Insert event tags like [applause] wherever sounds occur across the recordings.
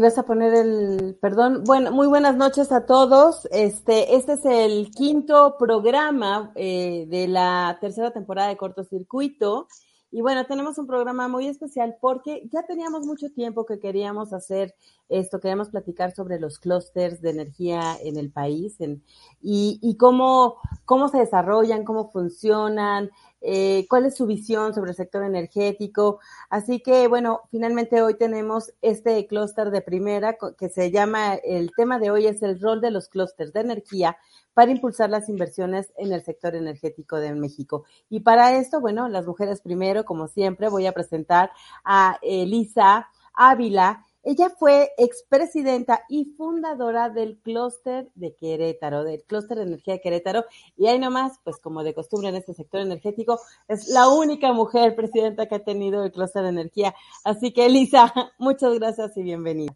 Y vas a poner el, perdón, bueno, muy buenas noches a todos. Este, este es el quinto programa eh, de la tercera temporada de Cortocircuito. Y bueno, tenemos un programa muy especial porque ya teníamos mucho tiempo que queríamos hacer esto, queríamos platicar sobre los clústeres de energía en el país en, y, y cómo, cómo se desarrollan, cómo funcionan, eh, cuál es su visión sobre el sector energético. Así que, bueno, finalmente hoy tenemos este clúster de primera que se llama, el tema de hoy es el rol de los clústeres de energía para impulsar las inversiones en el sector energético de México. Y para esto, bueno, las mujeres primero, como siempre, voy a presentar a Elisa Ávila. Ella fue expresidenta y fundadora del clúster de Querétaro, del clúster de energía de Querétaro. Y ahí nomás, pues como de costumbre en este sector energético, es la única mujer presidenta que ha tenido el clúster de energía. Así que, Elisa, [laughs] muchas gracias y bienvenida.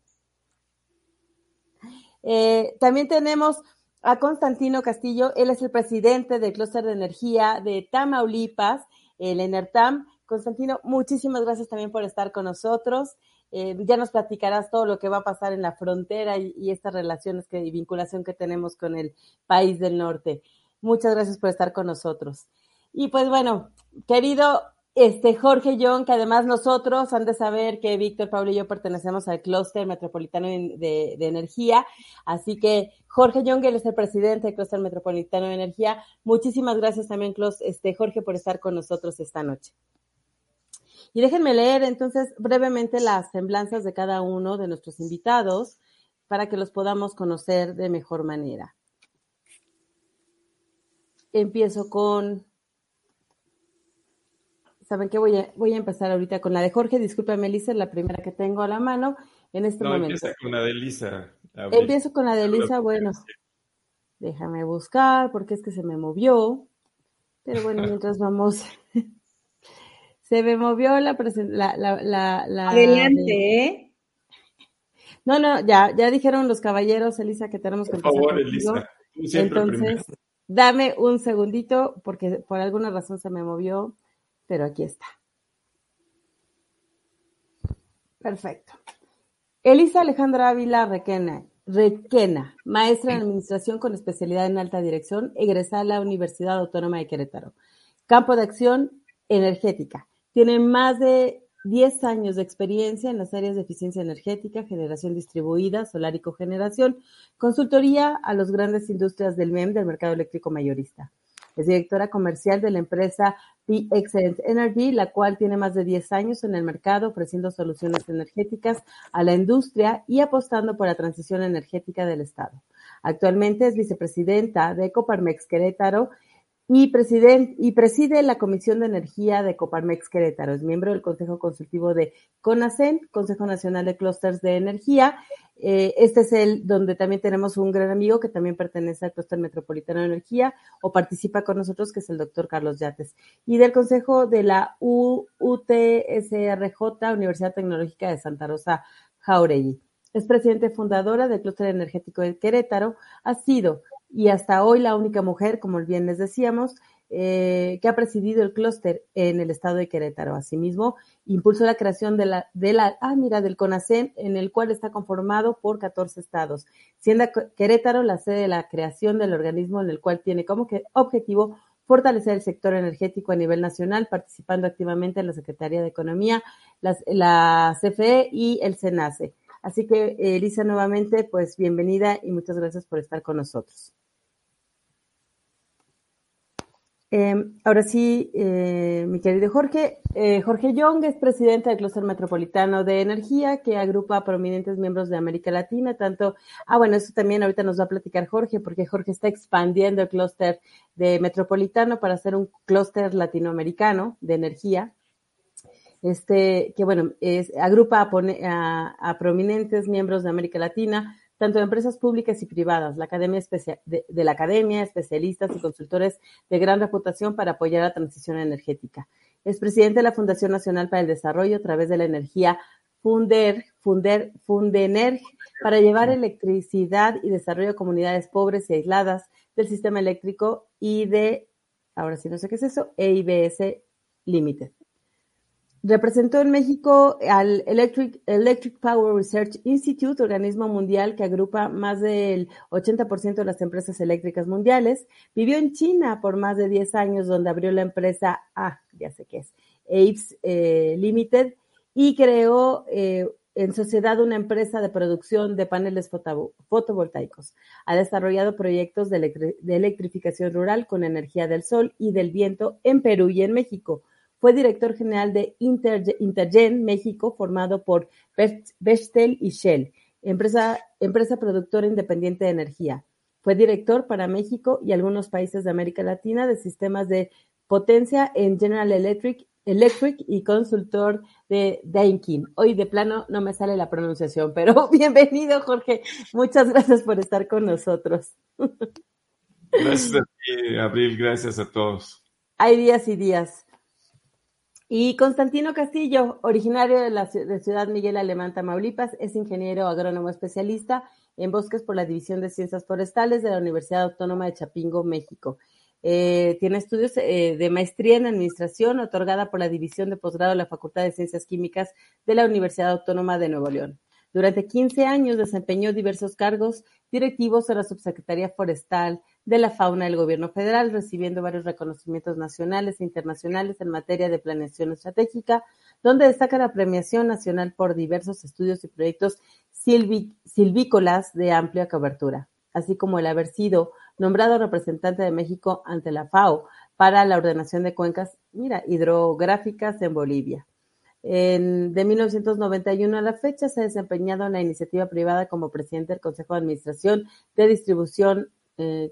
Eh, también tenemos a Constantino Castillo. Él es el presidente del clúster de energía de Tamaulipas, el ENERTAM. Constantino, muchísimas gracias también por estar con nosotros. Eh, ya nos platicarás todo lo que va a pasar en la frontera y, estas relaciones y vinculación que tenemos con el país del norte. Muchas gracias por estar con nosotros. Y pues bueno, querido este Jorge Young, que además nosotros han de saber que Víctor, Pablo y yo pertenecemos al clúster metropolitano de, energía, así que Jorge Young, él es el presidente del clúster metropolitano de energía. Muchísimas gracias también, este, Jorge, por estar con nosotros esta noche. Y déjenme leer entonces brevemente las semblanzas de cada uno de nuestros invitados para que los podamos conocer de mejor manera. Empiezo con... ¿Saben qué? Voy a, voy a empezar ahorita con la de Jorge. Discúlpame, Elisa, es la primera que tengo a la mano en este no, momento. Empieza con la de Elisa. Empiezo con la de Elisa. Bueno, déjame buscar porque es que se me movió. Pero bueno, mientras vamos se me movió la la, la, la, la Adelante, ¿eh? No, no, ya, ya dijeron los caballeros, Elisa, que tenemos que Por favor, Elisa. Entonces, dame un segundito, porque por alguna razón se me movió, pero aquí está. Perfecto. Elisa Alejandra Ávila Requena, Requena, maestra en administración con especialidad en alta dirección, egresada a la Universidad Autónoma de Querétaro. Campo de acción energética. Tiene más de 10 años de experiencia en las áreas de eficiencia energética, generación distribuida, solar y cogeneración, consultoría a las grandes industrias del MEM del mercado eléctrico mayorista. Es directora comercial de la empresa The Excellent Energy, la cual tiene más de 10 años en el mercado ofreciendo soluciones energéticas a la industria y apostando por la transición energética del Estado. Actualmente es vicepresidenta de Coparmex Querétaro y, y preside la Comisión de Energía de Coparmex Querétaro. Es miembro del Consejo Consultivo de CONACEN, Consejo Nacional de Clústeres de Energía. Eh, este es el donde también tenemos un gran amigo que también pertenece al Clúster Metropolitano de Energía o participa con nosotros, que es el doctor Carlos Yates. Y del Consejo de la UTSRJ, Universidad Tecnológica de Santa Rosa Jauregui. Es presidente fundadora del Clúster Energético de Querétaro. Ha sido y hasta hoy la única mujer, como bien les decíamos, eh, que ha presidido el clúster en el estado de Querétaro. Asimismo, impulsó la creación de la, de la, ah, mira, del CONACEN, en el cual está conformado por 14 estados, siendo Querétaro la sede de la creación del organismo en el cual tiene como objetivo fortalecer el sector energético a nivel nacional, participando activamente en la Secretaría de Economía, las, la CFE y el SENACE. Así que, Elisa, nuevamente, pues bienvenida y muchas gracias por estar con nosotros. Eh, ahora sí, eh, mi querido Jorge. Eh, Jorge Young es presidente del Clúster Metropolitano de Energía, que agrupa a prominentes miembros de América Latina, tanto, ah, bueno, eso también ahorita nos va a platicar Jorge, porque Jorge está expandiendo el clúster de Metropolitano para hacer un clúster latinoamericano de energía. Este, que bueno, es, agrupa a, a, a prominentes miembros de América Latina, tanto de empresas públicas y privadas, la academia de, de, la academia, especialistas y consultores de gran reputación para apoyar la transición energética. Es presidente de la Fundación Nacional para el Desarrollo a través de la energía Funder, Funder, Fundenerg, para llevar electricidad y desarrollo a comunidades pobres y aisladas del sistema eléctrico y de, ahora sí no sé qué es eso, EIBS Limited. Representó en México al Electric, Electric Power Research Institute, organismo mundial que agrupa más del 80% de las empresas eléctricas mundiales. Vivió en China por más de 10 años, donde abrió la empresa, ah, ya sé qué es, Apes eh, Limited, y creó eh, en sociedad una empresa de producción de paneles fotovoltaicos. Ha desarrollado proyectos de, de electrificación rural con energía del sol y del viento en Perú y en México fue director general de Intergen México, formado por Bechtel y Shell, empresa, empresa productora independiente de energía. Fue director para México y algunos países de América Latina de sistemas de potencia en General Electric, Electric y consultor de Daikin. Hoy de plano no me sale la pronunciación, pero [laughs] bienvenido Jorge. Muchas gracias por estar con nosotros. [laughs] Gracias a ti, Abril. Gracias a todos. Hay días y días. Y Constantino Castillo, originario de la de Ciudad Miguel Alemán, Tamaulipas, es ingeniero agrónomo especialista en bosques por la División de Ciencias Forestales de la Universidad Autónoma de Chapingo, México. Eh, tiene estudios eh, de maestría en administración otorgada por la División de Posgrado de la Facultad de Ciencias Químicas de la Universidad Autónoma de Nuevo León. Durante 15 años desempeñó diversos cargos directivos en la Subsecretaría Forestal de la Fauna del Gobierno Federal, recibiendo varios reconocimientos nacionales e internacionales en materia de planeación estratégica, donde destaca la premiación nacional por diversos estudios y proyectos silvícolas de amplia cobertura, así como el haber sido nombrado representante de México ante la FAO para la ordenación de cuencas mira, hidrográficas en Bolivia. En, de 1991 a la fecha se ha desempeñado en la iniciativa privada como presidente del Consejo de Administración de Distribución eh,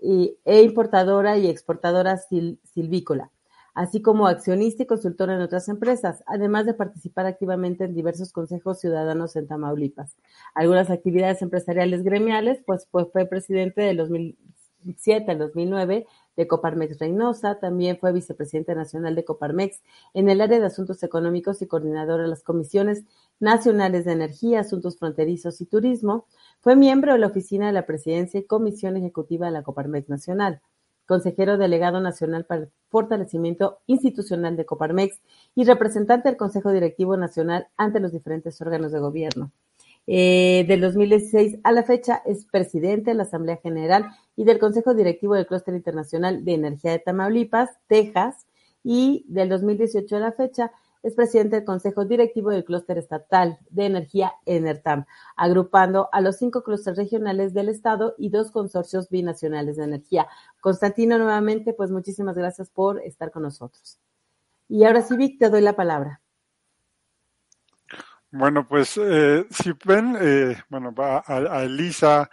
y, e importadora y exportadora silvícola, así como accionista y consultora en otras empresas, además de participar activamente en diversos consejos ciudadanos en Tamaulipas. Algunas actividades empresariales gremiales, pues, pues fue presidente de 2007 al 2009 de Coparmex Reynosa, también fue vicepresidente nacional de Coparmex en el área de asuntos económicos y coordinador de las comisiones nacionales de energía, asuntos fronterizos y turismo. Fue miembro de la oficina de la presidencia y comisión ejecutiva de la Coparmex Nacional consejero delegado nacional para el fortalecimiento institucional de Coparmex y representante del Consejo Directivo Nacional ante los diferentes órganos de gobierno. Eh, del 2016 a la fecha es presidente de la Asamblea General y del Consejo Directivo del Clúster Internacional de Energía de Tamaulipas, Texas, y del 2018 a la fecha es presidente del Consejo Directivo del Clúster Estatal de Energía ENERTAM, agrupando a los cinco clústeres regionales del Estado y dos consorcios binacionales de energía. Constantino, nuevamente, pues muchísimas gracias por estar con nosotros. Y ahora sí, te doy la palabra. Bueno, pues eh, si ven, eh, bueno, va a, Elisa,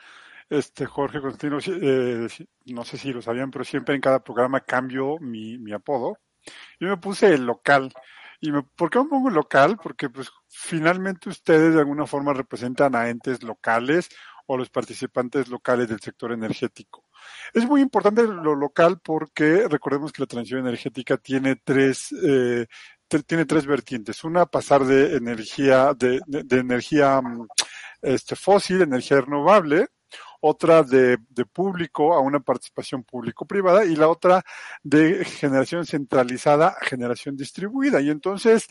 este Jorge Constantino, eh, no sé si lo sabían, pero siempre en cada programa cambio mi, mi apodo. Yo me puse el local. ¿Y me, por qué me pongo local? Porque pues finalmente ustedes de alguna forma representan a entes locales o los participantes locales del sector energético. Es muy importante lo local porque recordemos que la transición energética tiene tres eh, tiene tres vertientes. Una, pasar de energía, de, de, energía mm, este, fósil, energía renovable, otra de, de, público a una participación público-privada y la otra de generación centralizada a generación distribuida. Y entonces,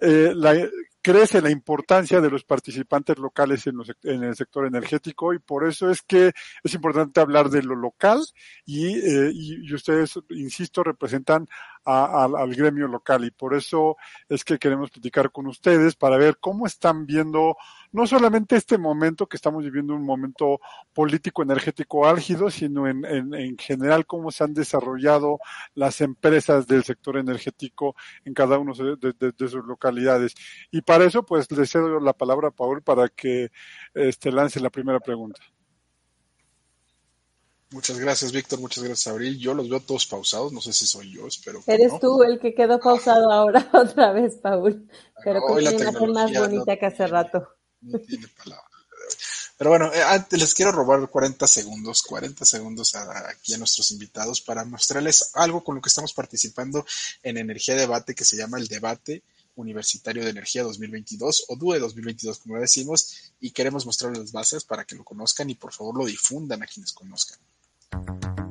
eh, la, crece la importancia de los participantes locales en, los, en, el sector energético y por eso es que es importante hablar de lo local y, eh, y, ustedes, insisto, representan a, a, al gremio local y por eso es que queremos platicar con ustedes para ver cómo están viendo no solamente este momento que estamos viviendo un momento político energético álgido, sino en, en, en general cómo se han desarrollado las empresas del sector energético en cada una de, de, de sus localidades. Y para eso, pues le cedo la palabra a Paul para que este, lance la primera pregunta. Muchas gracias, Víctor. Muchas gracias, Abril. Yo los veo todos pausados. No sé si soy yo, espero. Que Eres tú el que quedó pausado ahora [laughs] otra vez, Paul. Pero una imagen más bonita que hace rato. No tiene palabra. Pero bueno, eh, antes les quiero robar 40 segundos, 40 segundos a, aquí a nuestros invitados para mostrarles algo con lo que estamos participando en Energía Debate que se llama el Debate Universitario de Energía 2022 o DUE 2022, como decimos, y queremos mostrarles las bases para que lo conozcan y por favor lo difundan a quienes conozcan. Thank you.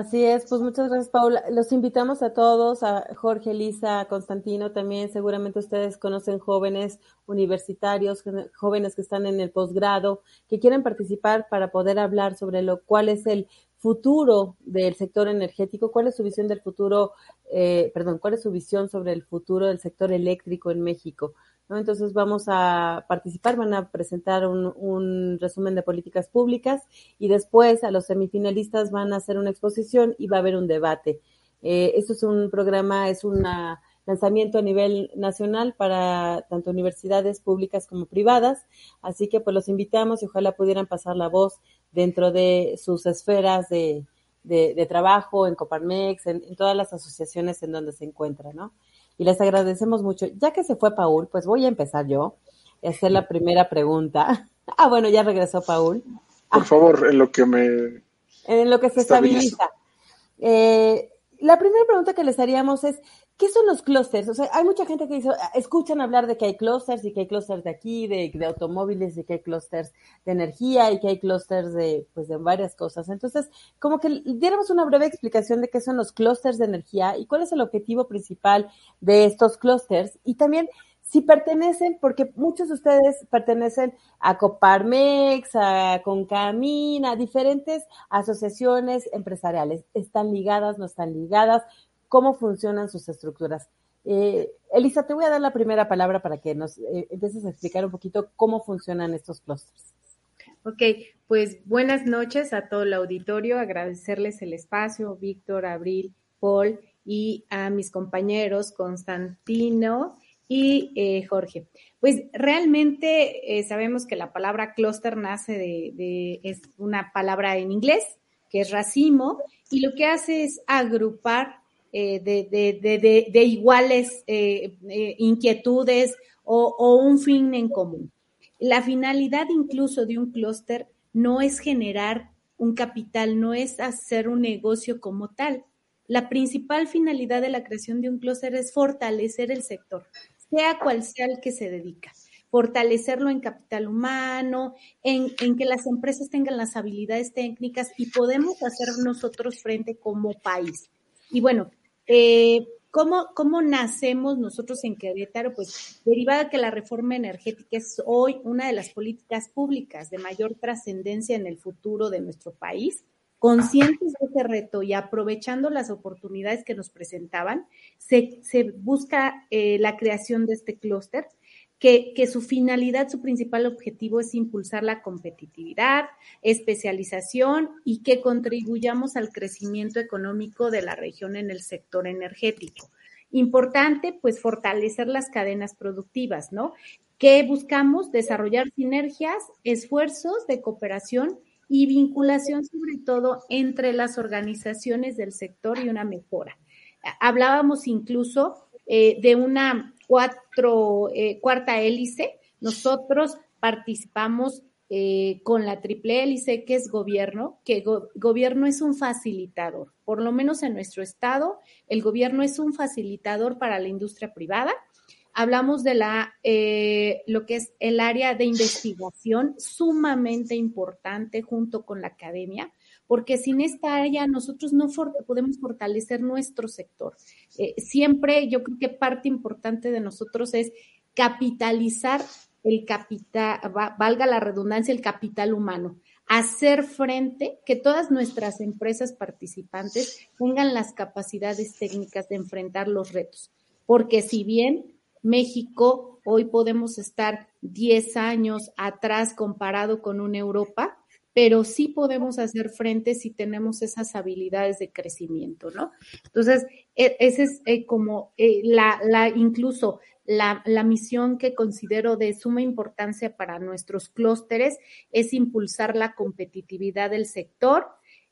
Así es, pues muchas gracias Paula. Los invitamos a todos, a Jorge, Elisa, a Constantino también. Seguramente ustedes conocen jóvenes universitarios, jóvenes que están en el posgrado, que quieren participar para poder hablar sobre lo cuál es el futuro del sector energético, cuál es su visión del futuro, eh, perdón, cuál es su visión sobre el futuro del sector eléctrico en México. Entonces vamos a participar, van a presentar un, resumen de políticas públicas y después a los semifinalistas van a hacer una exposición y va a haber un debate. Eh, esto es un programa, es un lanzamiento a nivel nacional para tanto universidades públicas como privadas, así que pues los invitamos y ojalá pudieran pasar la voz dentro de sus esferas de, trabajo, en Coparmex, en, en, todas las asociaciones en donde se encuentran, ¿no? Y les agradecemos mucho. Ya que se fue Paul, pues voy a empezar yo a hacer la primera pregunta. [laughs] Ah, bueno, ya regresó Paul. Por favor, en lo que me... En lo que se estabiliza. Eh, la primera pregunta que les haríamos es, ¿qué son los clústeres? O sea, hay mucha gente que dice, escuchan hablar de que hay clústeres y que hay clústeres de aquí, de, automóviles, y que hay clústeres de energía y que hay clústeres de, pues, de varias cosas. Entonces, como que diéramos una breve explicación de qué son los clústeres de energía y cuál es el objetivo principal de estos clústeres. Y también, si pertenecen, porque muchos de ustedes pertenecen a Coparmex, a Concamina, a diferentes asociaciones empresariales. ¿Están ligadas, no están ligadas? ¿Cómo funcionan sus estructuras? Eh, Elisa, te voy a dar la primera palabra para que nos eh, empieces a explicar un poquito cómo funcionan estos clusters. Ok, pues buenas noches a todo el auditorio, agradecerles el espacio, Víctor, Abril, Paul y a mis compañeros Constantino y eh, Jorge. Pues realmente eh, sabemos que la palabra clúster nace de, es una palabra en inglés, que es racimo, y lo que hace es agrupar eh, de, iguales inquietudes o, un fin en común. La finalidad incluso de un clúster no es generar un capital, no es hacer un negocio como tal. La principal finalidad de la creación de un clúster es fortalecer el sector, sea cual sea el que se dedica. Fortalecerlo en capital humano, en, que las empresas tengan las habilidades técnicas y podemos hacer nosotros frente como país. Y bueno, eh, ¿Cómo, ¿Cómo, nacemos nosotros en Querétaro? Pues derivada que la reforma energética es hoy una de las políticas públicas de mayor trascendencia en el futuro de nuestro país. Conscientes de ese reto y aprovechando las oportunidades que nos presentaban, se, se busca eh, la creación de este clúster, que, su finalidad, su principal objetivo es impulsar la competitividad, especialización y que contribuyamos al crecimiento económico de la región en el sector energético. Importante, pues, fortalecer las cadenas productivas, ¿no? Que buscamos desarrollar sinergias, esfuerzos de cooperación y vinculación sobre todo entre las organizaciones del sector y una mejora. Hablábamos incluso eh, de una cuatro, eh, cuarta hélice. Nosotros participamos eh, con la triple hélice, que es gobierno, que gobierno es un facilitador. Por lo menos en nuestro estado, el gobierno es un facilitador para la industria privada hablamos de la, eh, lo que es el área de investigación, sumamente importante junto con la academia, porque sin esta área nosotros no podemos fortalecer nuestro sector. Eh, siempre yo creo que parte importante de nosotros es capitalizar el capital, valga la redundancia, el capital humano hacer frente, que todas nuestras empresas participantes tengan las capacidades técnicas de enfrentar los retos. Porque si bien México, hoy podemos estar 10 años atrás comparado con una Europa, pero sí podemos hacer frente si tenemos esas habilidades de crecimiento, ¿no? Entonces, e, esa es eh, como eh, la, la, incluso la, la, misión que considero de suma importancia para nuestros clústeres es impulsar la competitividad del sector,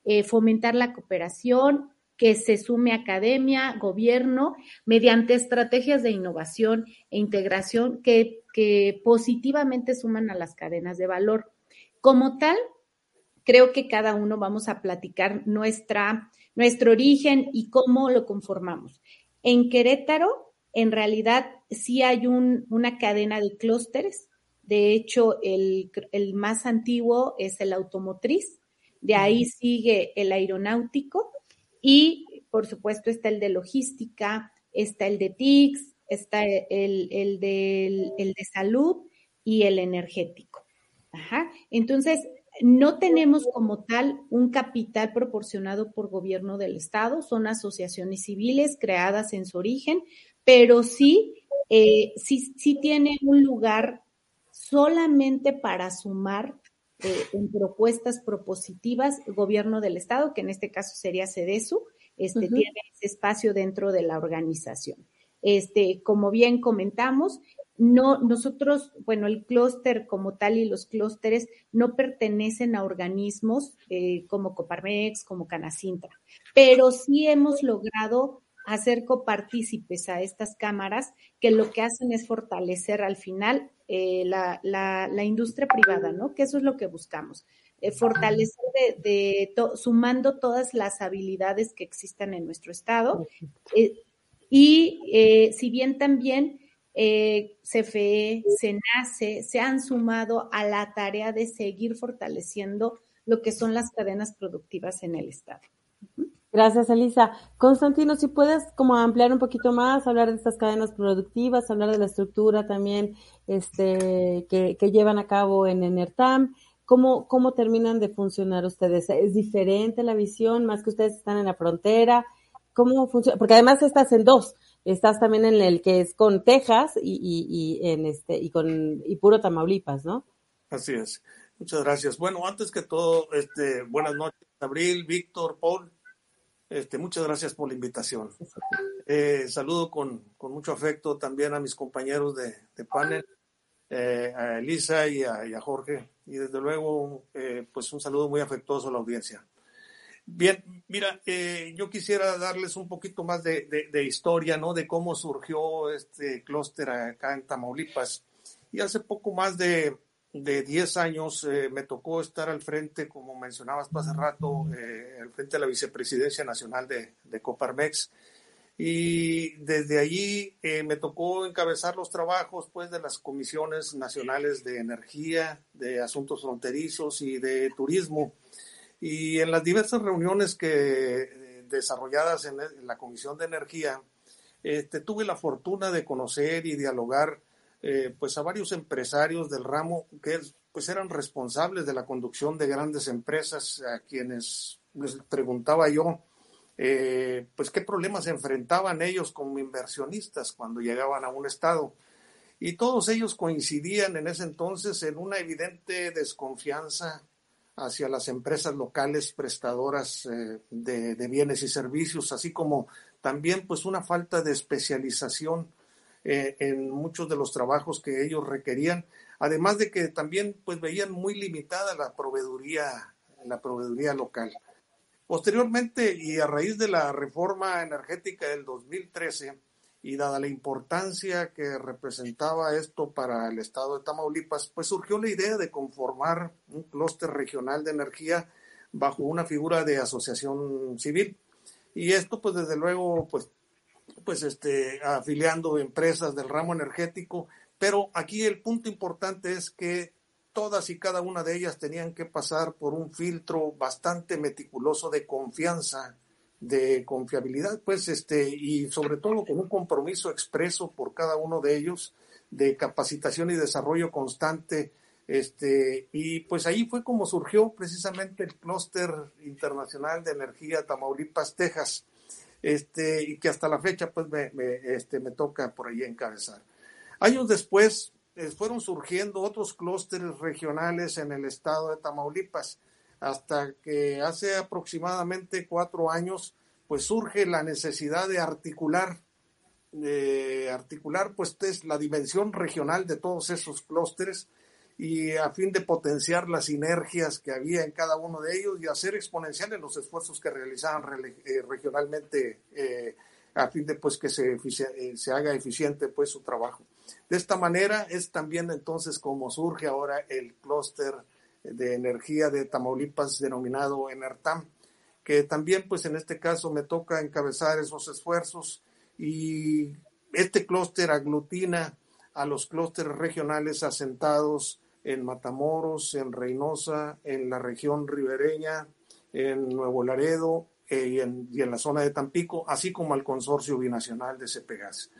eh, fomentar la cooperación, que se sume academia, gobierno, mediante estrategias de innovación e integración que, que positivamente suman a las cadenas de valor. Como tal, creo que cada uno vamos a platicar nuestra, nuestro origen y cómo lo conformamos. En Querétaro, en realidad, sí hay un, una cadena de clústeres. De hecho, el, el, más antiguo es el automotriz, de ahí sigue el aeronáutico, Y, por supuesto, está el de logística, está el de TICS, está el, el, de, el de salud y el energético. Ajá. Entonces, no tenemos como tal un capital proporcionado por gobierno del Estado, son asociaciones civiles creadas en su origen, pero sí, eh, sí, sí tiene un lugar solamente para sumar eh, en propuestas propositivas gobierno del Estado, que en este caso sería CEDESU, este, tiene ese espacio dentro de la organización. Este, como bien comentamos, no, nosotros, bueno, el clúster como tal y los clústeres no pertenecen a organismos eh, como Coparmex, como Canacintra, pero sí hemos logrado hacer copartícipes a estas cámaras que lo que hacen es fortalecer al final eh, la, la, industria privada, ¿no? Que eso es lo que buscamos. Eh, fortalecer de, sumando todas las habilidades que existan en nuestro estado. y si bien también eh, CFE, SENACE, se han sumado a la tarea de seguir fortaleciendo lo que son las cadenas productivas en el Estado. Gracias, Elisa. Constantino, si puedes como ampliar un poquito más, hablar de estas cadenas productivas, hablar de la estructura también este, que, llevan a cabo en ENERTAM, ¿cómo, ¿cómo terminan de funcionar ustedes? ¿Es diferente la visión, más que ustedes están en la frontera? ¿Cómo funciona? Porque además estás en dos, estás también en el que es con Texas y, en este y con y puro Tamaulipas, ¿no? Así es. Muchas gracias. Bueno, antes que todo, este, buenas noches, Abril, Víctor, Paul. Este, muchas gracias por la invitación. Eh, saludo con, mucho afecto también a mis compañeros de, panel, eh, a Elisa y a, Jorge. Y desde luego, eh, pues un saludo muy afectuoso a la audiencia. Bien, mira, eh, yo quisiera darles un poquito más de, historia, ¿no? De cómo surgió este clúster acá en Tamaulipas. Y hace poco más de, de 10 años eh, me tocó estar al frente, como mencionabas hace rato, eh, al frente de la vicepresidencia nacional de, de Coparmex. Y desde allí me tocó encabezar los trabajos pues, de las comisiones nacionales de energía, de asuntos fronterizos y de turismo. Y en las diversas reuniones que eh, desarrolladas en, la Comisión de Energía, este, tuve la fortuna de conocer y dialogar eh, pues a varios empresarios del ramo que pues eran responsables de la conducción de grandes empresas a quienes les preguntaba yo eh, pues qué problemas enfrentaban ellos como inversionistas cuando llegaban a un estado. Y todos ellos coincidían en ese entonces en una evidente desconfianza hacia las empresas locales prestadoras eh, de, bienes y servicios, así como también pues una falta de especialización eh, en muchos de los trabajos que ellos requerían, además de que también pues veían muy limitada la proveeduría, la proveeduría local. Posteriormente y a raíz de la reforma energética del 2013, y dada la importancia que representaba esto para el estado de Tamaulipas, pues surgió la idea de conformar un clúster regional de energía bajo una figura de asociación civil. Y esto, pues desde luego, pues, pues este, afiliando empresas del ramo energético, pero aquí el punto importante es que todas y cada una de ellas tenían que pasar por un filtro bastante meticuloso de confianza de confiabilidad, pues, este, y sobre todo con un compromiso expreso por cada uno de ellos de capacitación y desarrollo constante, este, y pues ahí fue como surgió precisamente el clúster internacional de energía Tamaulipas, Texas, este, y que hasta la fecha, pues, me, este, me toca por ahí encabezar. Años después, eh, fueron surgiendo otros clústeres regionales en el estado de Tamaulipas hasta que hace aproximadamente cuatro años, pues surge la necesidad de articular, articular pues es la dimensión regional de todos esos clústeres y a fin de potenciar las sinergias que había en cada uno de ellos y hacer exponenciales los esfuerzos que realizaban eh, regionalmente eh, a fin de pues que se, eh, se haga eficiente pues su trabajo. De esta manera es también entonces como surge ahora el clúster de energía de Tamaulipas denominado ENERTAM, que también pues en este caso me toca encabezar esos esfuerzos y este clúster aglutina a los clústeres regionales asentados en Matamoros, en Reynosa, en la región ribereña, en Nuevo Laredo, y, en, y, en, la zona de Tampico, así como al consorcio binacional de CPGAS.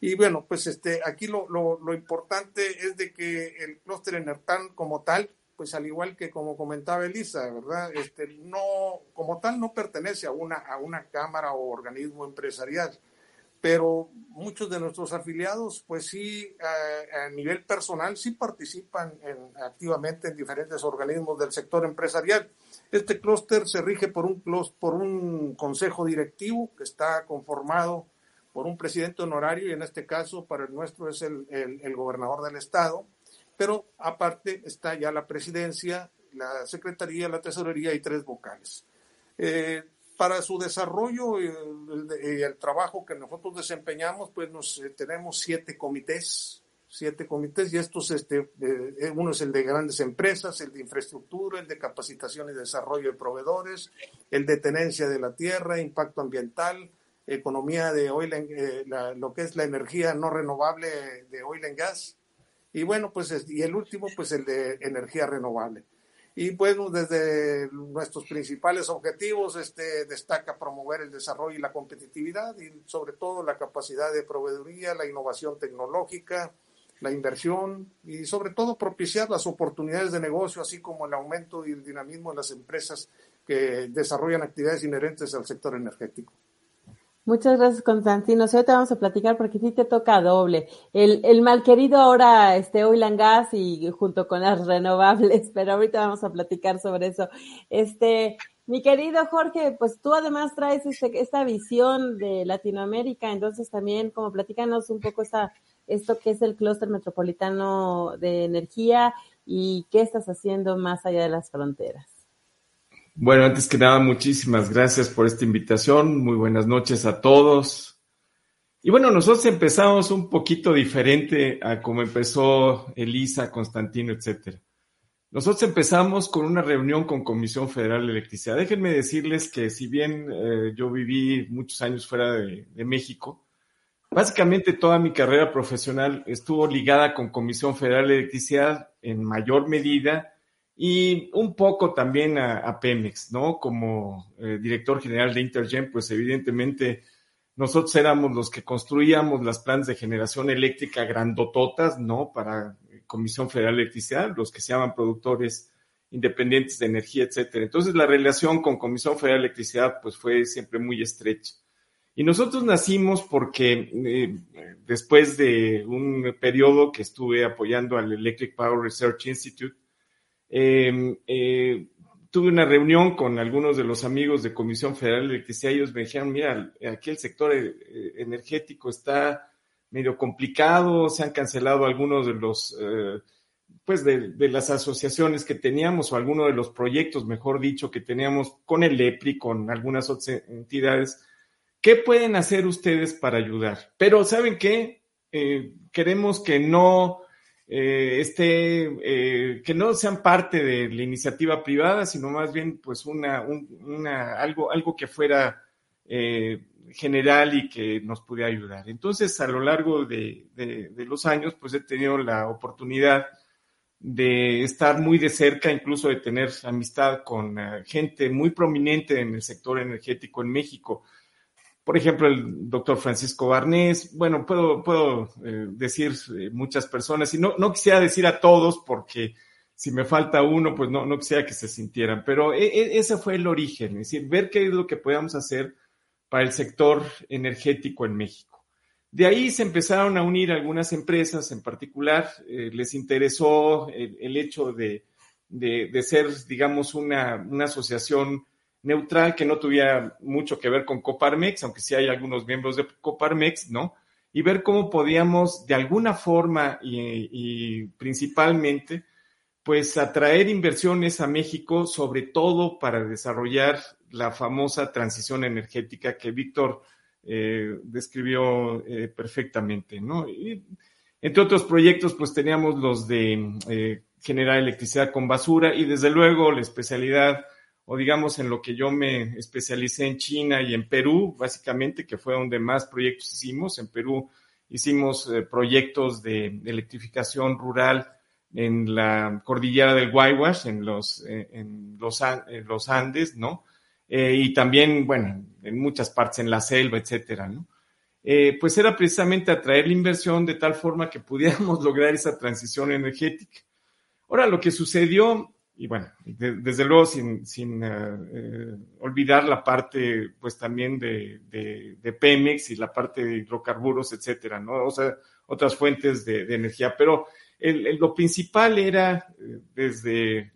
Y bueno, pues este, aquí lo, lo, lo importante es de que el clúster Enertan como tal, pues al igual que como comentaba Elisa, ¿verdad? Este, no, como tal no pertenece a una, a una cámara o organismo empresarial, pero muchos de nuestros afiliados, pues sí, a, a nivel personal, sí participan en, activamente en diferentes organismos del sector empresarial. Este clúster se rige por un, por un consejo directivo que está conformado por un presidente honorario y en este caso para el nuestro es el, el gobernador del estado, pero aparte está ya la presidencia, la secretaría, la tesorería y tres vocales. Eh, para su desarrollo y el, el, el, trabajo que nosotros desempeñamos, pues nos, eh, tenemos siete comités, siete comités y estos, este, eh, uno es el de grandes empresas, el de infraestructura, el de capacitación y desarrollo de proveedores, el de tenencia de la tierra, impacto ambiental, economía de oil, eh, la, lo que es la energía no renovable de oil and gas. Y bueno, pues, y el último, pues el de energía renovable. Y bueno, desde nuestros principales objetivos, este, destaca promover el desarrollo y la competitividad y sobre todo la capacidad de proveeduría, la innovación tecnológica, la inversión y sobre todo propiciar las oportunidades de negocio, así como el aumento y el dinamismo de las empresas que desarrollan actividades inherentes al sector energético. Muchas gracias, Constantino. Sí, te vamos a platicar porque sí te toca doble. El, el mal querido ahora, este, oil and gas y junto con las renovables, [laughs] pero ahorita vamos a platicar sobre eso. Este, mi querido Jorge, pues tú además traes este, esta visión de Latinoamérica, entonces también como platícanos un poco esta, esto que es el clúster metropolitano de energía y qué estás haciendo más allá de las fronteras. Bueno, antes que nada, muchísimas gracias por esta invitación. Muy buenas noches a todos. Y bueno, nosotros empezamos un poquito diferente a como empezó Elisa, Constantino, etcétera. Nosotros empezamos con una reunión con Comisión Federal de Electricidad. Déjenme decirles que si bien eh, yo viví muchos años fuera de, de, México, básicamente toda mi carrera profesional estuvo ligada con Comisión Federal de Electricidad en mayor medida y un poco también a, a Pemex, ¿no? Como eh, director general de Intergen, pues evidentemente nosotros éramos los que construíamos las plantas de generación eléctrica grandototas, ¿no? Para Comisión Federal de Electricidad, los que se llaman productores independientes de energía, etcétera. Entonces la relación con Comisión Federal de Electricidad pues fue siempre muy estrecha. Y nosotros nacimos porque eh, después de un periodo que estuve apoyando al Electric Power Research Institute, eh, eh, tuve una reunión con algunos de los amigos de Comisión Federal de Electricidad ellos me dijeron, mira, aquí el sector eh, energético está medio complicado, se han cancelado algunos de los, eh, pues de, de, las asociaciones que teníamos o algunos de los proyectos, mejor dicho, que teníamos con el EPRI, con algunas otras entidades. ¿Qué pueden hacer ustedes para ayudar? Pero ¿saben qué? Eh, queremos que no eh, este, eh, que no sean parte de la iniciativa privada, sino más bien pues una, un, una algo, algo que fuera eh, general y que nos pudiera ayudar. Entonces, a lo largo de, de, los años, pues he tenido la oportunidad de estar muy de cerca, incluso de tener amistad con gente muy prominente en el sector energético en México por ejemplo, el doctor Francisco Barnés, bueno, puedo, puedo eh, decir eh, muchas personas, y no, no quisiera decir a todos porque si me falta uno, pues no, no quisiera que se sintieran, pero e, e, ese fue el origen, es decir, ver qué es lo que podíamos hacer para el sector energético en México. De ahí se empezaron a unir algunas empresas en particular, eh, les interesó el, hecho de, de, de, ser, digamos, una, una asociación neutral que no tuviera mucho que ver con Coparmex, aunque sí hay algunos miembros de Coparmex, ¿no? Y ver cómo podíamos de alguna forma y, principalmente, pues atraer inversiones a México, sobre todo para desarrollar la famosa transición energética que Víctor eh, describió eh, perfectamente, ¿no? Entre otros proyectos, pues teníamos los de eh, generar electricidad con basura y desde luego la especialidad o digamos en lo que yo me especialicé en China y en Perú, básicamente, que fue donde más proyectos hicimos. En Perú hicimos eh, proyectos de, electrificación rural en la cordillera del Guaywash, en los, eh, en los, en los Andes, ¿no? y también, bueno, en muchas partes, en la selva, etcétera, ¿no? pues era precisamente atraer la inversión de tal forma que pudiéramos [laughs] lograr esa transición energética. Ahora, lo que sucedió y bueno, desde luego sin, sin eh, olvidar la parte, pues también de, de, Pemex y la parte de hidrocarburos, etcétera, ¿no? O sea, otras fuentes de, energía. Pero lo principal era, eh, desde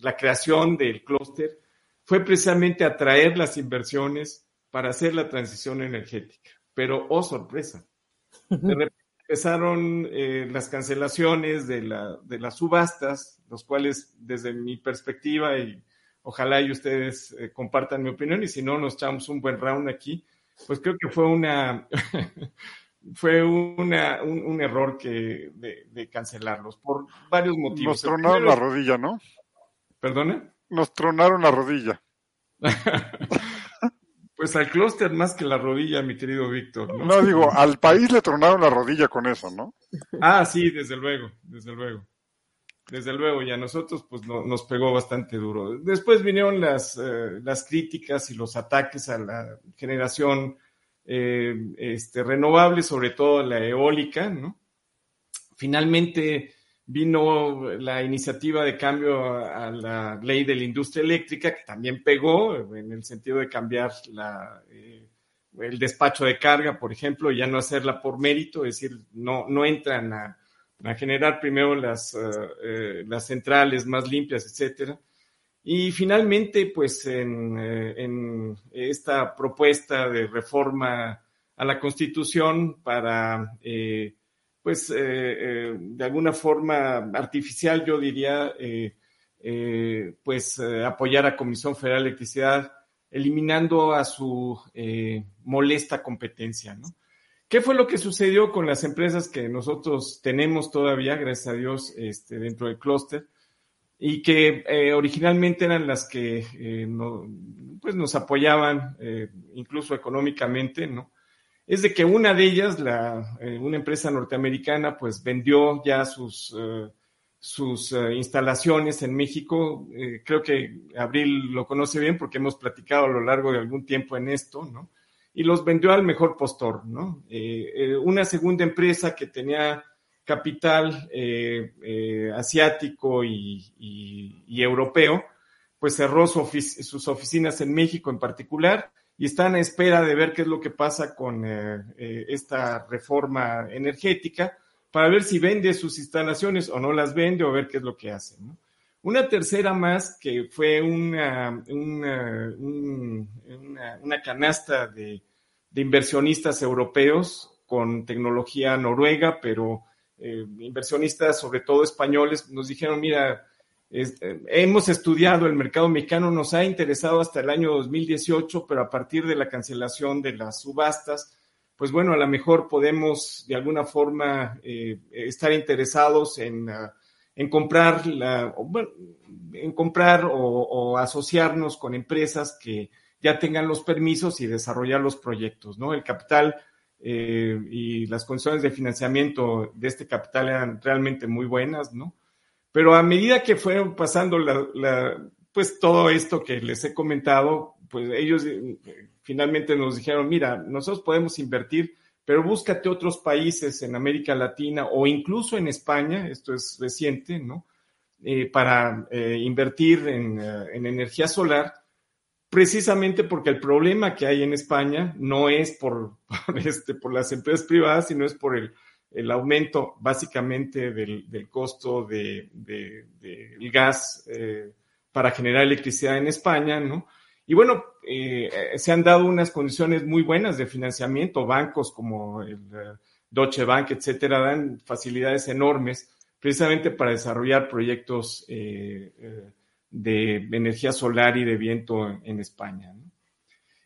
la creación del clúster, fue precisamente atraer las inversiones para hacer la transición energética. Pero, oh sorpresa, de repente empezaron las cancelaciones de, la, de las subastas, los cuales desde mi perspectiva y ojalá y ustedes eh, compartan mi opinión y si no nos echamos un buen round aquí, pues creo que fue una [laughs] fue una, un, error que de, cancelarlos por varios motivos. Nos tronaron la rodilla, ¿no? ¿Perdona? Nos tronaron la rodilla. [laughs] pues al clúster más que la rodilla, mi querido Víctor. ¿no? no, digo, al país le tronaron la rodilla con eso, ¿no? Ah, sí, desde luego, desde luego. Desde luego, y a nosotros pues nos pegó bastante duro. Después vinieron las, eh, las críticas y los ataques a la generación eh, este, renovable, sobre todo la eólica, ¿no? Finalmente vino la iniciativa de cambio a, la ley de la industria eléctrica, que también pegó en el sentido de cambiar la, eh, el despacho de carga, por ejemplo, ya no hacerla por mérito, es decir, no, no entran a a generar primero las, eh, eh, las centrales más limpias, etcétera. Y finalmente, pues en, eh, en, esta propuesta de reforma a la Constitución para, pues de alguna forma artificial, yo diría, pues apoyar a Comisión Federal de Electricidad, eliminando a su molesta competencia, ¿no? ¿Qué fue lo que sucedió con las empresas que nosotros tenemos todavía, gracias a Dios, este, dentro del clúster? Y que eh, originalmente eran las que eh, pues nos apoyaban eh, incluso económicamente, ¿no? Es de que una de ellas, la, una empresa norteamericana, pues vendió ya sus, sus instalaciones en México. creo que Abril lo conoce bien porque hemos platicado a lo largo de algún tiempo en esto, ¿no? y los vendió al mejor postor, ¿no? Eh, eh, una segunda empresa que tenía capital eh, asiático y, europeo, pues cerró sus oficinas en México en particular y están a espera de ver qué es lo que pasa con esta reforma energética para ver si vende sus instalaciones o no las vende o ver qué es lo que hace. Una tercera más que fue una, una, una canasta de de inversionistas europeos con tecnología noruega, pero eh, inversionistas sobre todo españoles nos dijeron, mira, eh, hemos estudiado el mercado mexicano, nos ha interesado hasta el año 2018, pero a partir de la cancelación de las subastas, pues bueno, a lo mejor podemos de alguna forma eh, estar interesados en, ah, en comprar, la, en comprar o asociarnos con empresas que ya tengan los permisos y desarrollar los proyectos, ¿no? El capital eh, y las condiciones de financiamiento de este capital eran realmente muy buenas, ¿no? Pero a medida que fueron pasando la, pues todo esto que les he comentado, pues ellos eh, finalmente nos dijeron, mira, nosotros podemos invertir, pero búscate otros países en América Latina o incluso en España, esto es reciente, ¿no? Eh, para invertir en, en energía solar precisamente porque el problema que hay en España no es por, [laughs] este, por las empresas privadas, sino es por el, el aumento básicamente del, del costo del de, de, gas eh, para generar electricidad en España, ¿no? Y bueno, eh, se han dado unas condiciones muy buenas de financiamiento, bancos como el uh, Deutsche Bank, etcétera, dan facilidades enormes precisamente para desarrollar proyectos eh, de energía solar y de viento en España.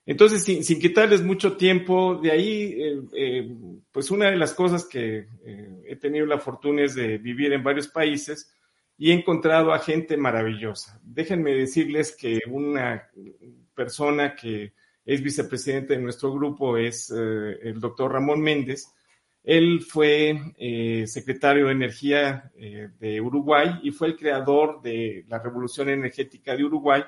Entonces, sin, quitarles mucho tiempo, de ahí, eh, eh, pues una de las cosas que eh, he tenido la fortuna es de vivir en varios países y he encontrado a gente maravillosa. Déjenme decirles que una persona que es vicepresidente de nuestro grupo es el doctor Ramón Méndez, él fue secretario de Energía de Uruguay y fue el creador de la Revolución Energética de Uruguay.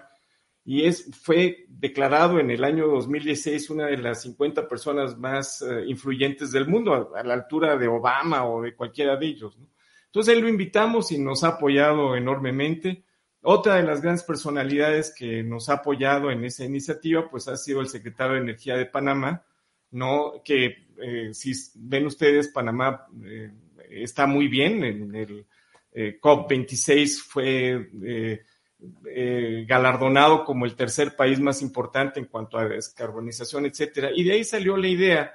Y es, fue declarado en el año 2016 una de las 50 personas más eh, influyentes del mundo, a, la altura de Obama o de cualquiera de ellos. Entonces, él lo invitamos y nos ha apoyado enormemente. Otra de las grandes personalidades que nos ha apoyado en esa iniciativa, pues ha sido el secretario de Energía de Panamá, ¿no? Que eh, si ven ustedes, Panamá eh, está muy bien. En el COP26 fue eh, galardonado como el tercer país más importante en cuanto a descarbonización, etcétera. Y de ahí salió la idea,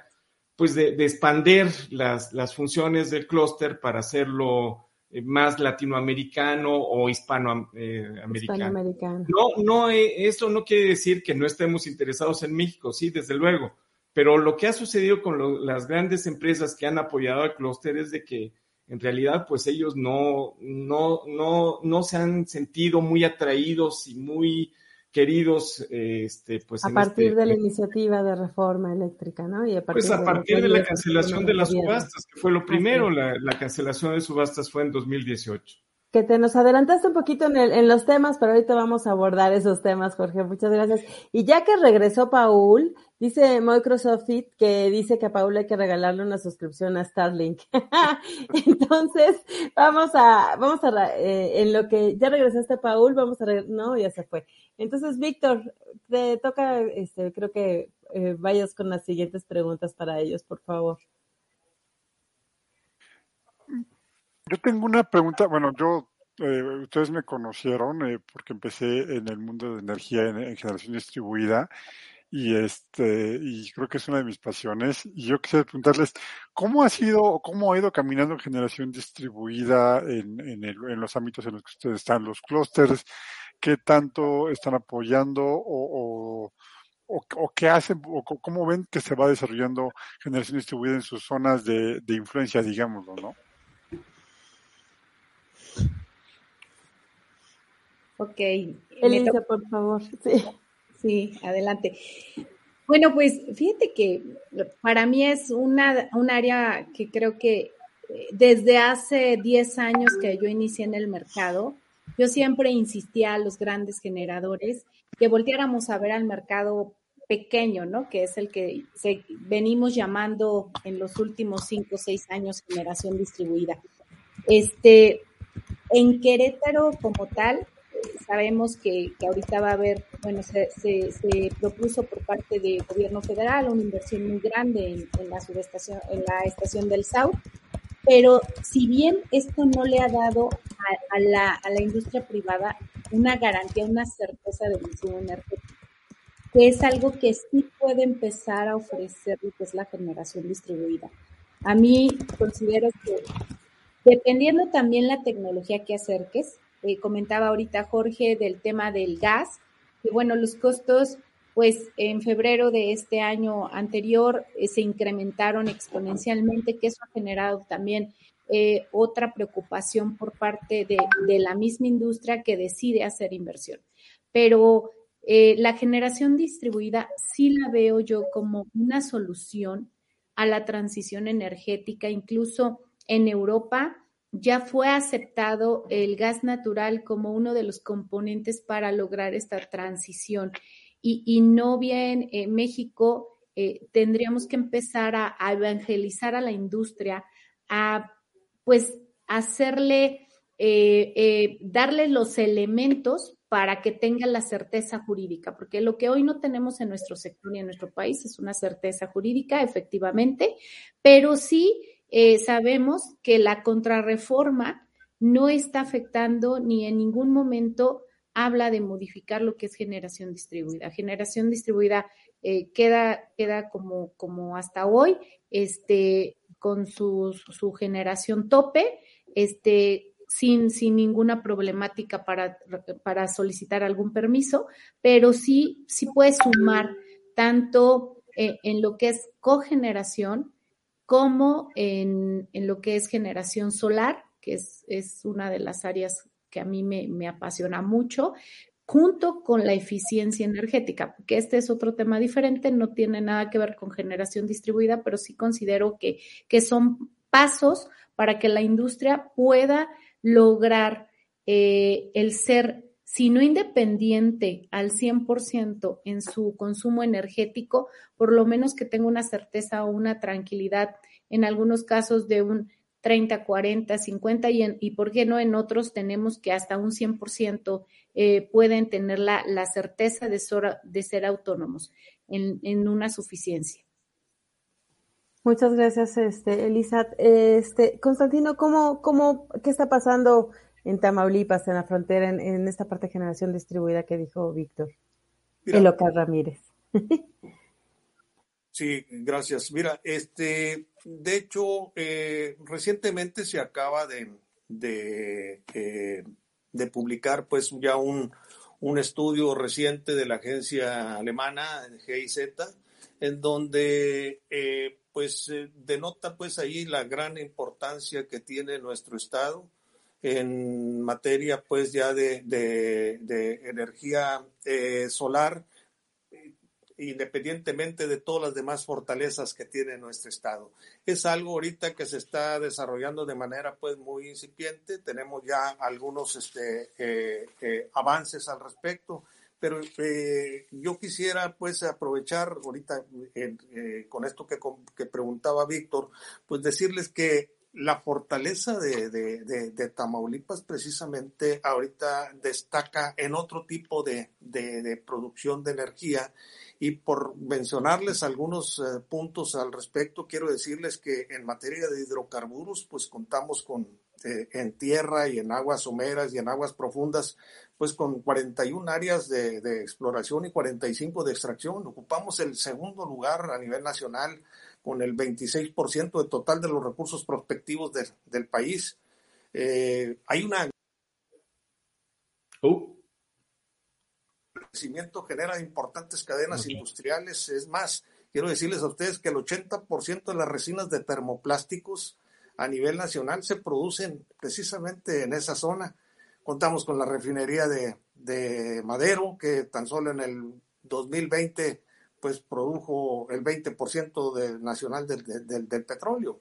pues, de, expander las, las, funciones del clúster para hacerlo eh, más latinoamericano o hispanoamericano. no, no, eh, eso no quiere decir que no estemos interesados en México, sí, desde luego. Pero lo que ha sucedido con las grandes empresas que han apoyado al clúster es de que en realidad pues ellos no, no, no, no se han sentido muy atraídos y muy queridos, este, pues. A partir este de la iniciativa de reforma eléctrica, ¿no? Y a partir pues a partir de, la cancelación de las subastas, que fue lo primero, la, la, cancelación de subastas fue en 2018 que te nos adelantaste un poquito en, el, en los temas, pero ahorita vamos a abordar esos temas, Jorge. Muchas gracias. Y ya que regresó Paul, dice Microsoft que dice que a Paul hay que regalarle una suscripción a Starlink. [laughs] Entonces, vamos a, vamos a, eh, en lo que ya regresaste Paul, vamos a, no, ya se fue. Entonces, Víctor, te toca, este, creo que eh, vayas con las siguientes preguntas para ellos, por favor. Yo tengo una pregunta, bueno, yo, eh, ustedes me conocieron eh, porque empecé en el mundo de energía en, generación distribuida y este, y creo que es una de mis pasiones. Y yo quisiera preguntarles, ¿cómo ha sido o cómo ha ido caminando en generación distribuida en, en, el, en los ámbitos en los que ustedes están, los clústeres? ¿Qué tanto están apoyando o, o, o, qué hacen o cómo ven que se va desarrollando generación distribuida en sus zonas de, de influencia, digámoslo, ¿no? Ok. Elisa, por favor. Sí. sí, adelante. Bueno, pues fíjate que para mí es una, un área que creo que eh, desde hace 10 años que yo inicié en el mercado, yo siempre insistía a los grandes generadores que volteáramos a ver al mercado pequeño, ¿no? Que es el que venimos llamando en los últimos 5 o 6 años generación distribuida. Este, en Querétaro como tal, sabemos que, ahorita va a haber, bueno, se, propuso por parte del gobierno federal una inversión muy grande en, la subestación, en la estación del South, pero si bien esto no le ha dado a, la, a la industria privada una garantía, una certeza de consumo energético, que es algo que sí puede empezar a ofrecer lo que es la generación distribuida. A mí considero que dependiendo también la tecnología que acerques, eh, comentaba ahorita Jorge del tema del gas, que bueno, los costos pues en febrero de este año anterior eh, se incrementaron exponencialmente, que eso ha generado también eh, otra preocupación por parte de, de, la misma industria que decide hacer inversión. Pero la generación distribuida sí la veo yo como una solución a la transición energética, incluso en Europa ya fue aceptado el gas natural como uno de los componentes para lograr esta transición. Y, no bien en México eh, tendríamos que empezar a, evangelizar a la industria, a pues hacerle, eh, eh, darle los elementos para que tenga la certeza jurídica, porque lo que hoy no tenemos en nuestro sector y en nuestro país es una certeza jurídica, efectivamente, pero sí eh, sabemos que la contrarreforma no está afectando ni en ningún momento habla de modificar lo que es generación distribuida. Generación distribuida eh, queda, queda como, como hasta hoy, este, con su, su generación tope, este, sin, sin ninguna problemática para, para solicitar algún permiso, pero sí, sí puede sumar tanto eh, en lo que es cogeneración, como en, lo que es generación solar, que es, una de las áreas que a mí me, apasiona mucho, junto con la eficiencia energética, porque este es otro tema diferente, no tiene nada que ver con generación distribuida, pero sí considero que, que son pasos para que la industria pueda lograr eh, el ser si no independiente al 100% en su consumo energético, por lo menos que tenga una certeza o una tranquilidad, en algunos casos de un 30, 40, 50 y, y por qué no en otros tenemos que hasta un 100% eh, pueden tener la, la certeza de ser, de ser autónomos en, en, una suficiencia. Muchas gracias, este, Elisa. Este, Constantino, ¿cómo, cómo, qué está pasando en Tamaulipas, en la frontera, en, en esta parte de generación distribuida que dijo Víctor. Eloca Ramírez. Sí, gracias. Mira, este, de hecho, eh, recientemente se acaba de, de, eh, de publicar pues ya un, un, estudio reciente de la agencia alemana GIZ, en donde eh, pues denota pues ahí la gran importancia que tiene nuestro estado en materia pues ya de, de, de energía eh, solar, independientemente de todas las demás fortalezas que tiene nuestro estado. Es algo ahorita que se está desarrollando de manera pues muy incipiente, tenemos ya algunos este, eh, eh, avances al respecto, pero eh, yo quisiera pues aprovechar ahorita eh, con esto que, que preguntaba Víctor, pues decirles que la fortaleza de, de, de, Tamaulipas precisamente ahorita destaca en otro tipo de, producción de energía y por mencionarles algunos eh, puntos al respecto, quiero decirles que en materia de hidrocarburos, pues contamos con eh, en tierra y en aguas someras y en aguas profundas, pues con 41 áreas de, exploración y 45 de extracción. Ocupamos el segundo lugar a nivel nacional con el 26% del total de los recursos prospectivos de, del país. Eh, hay una... Uh. El crecimiento genera importantes cadenas okay. industriales. Es más, quiero decirles a ustedes que el 80% de las resinas de termoplásticos a nivel nacional se producen precisamente en esa zona. Contamos con la refinería de, de Madero, que tan solo en el 2020 pues produjo el 20% de, nacional del, del, petróleo.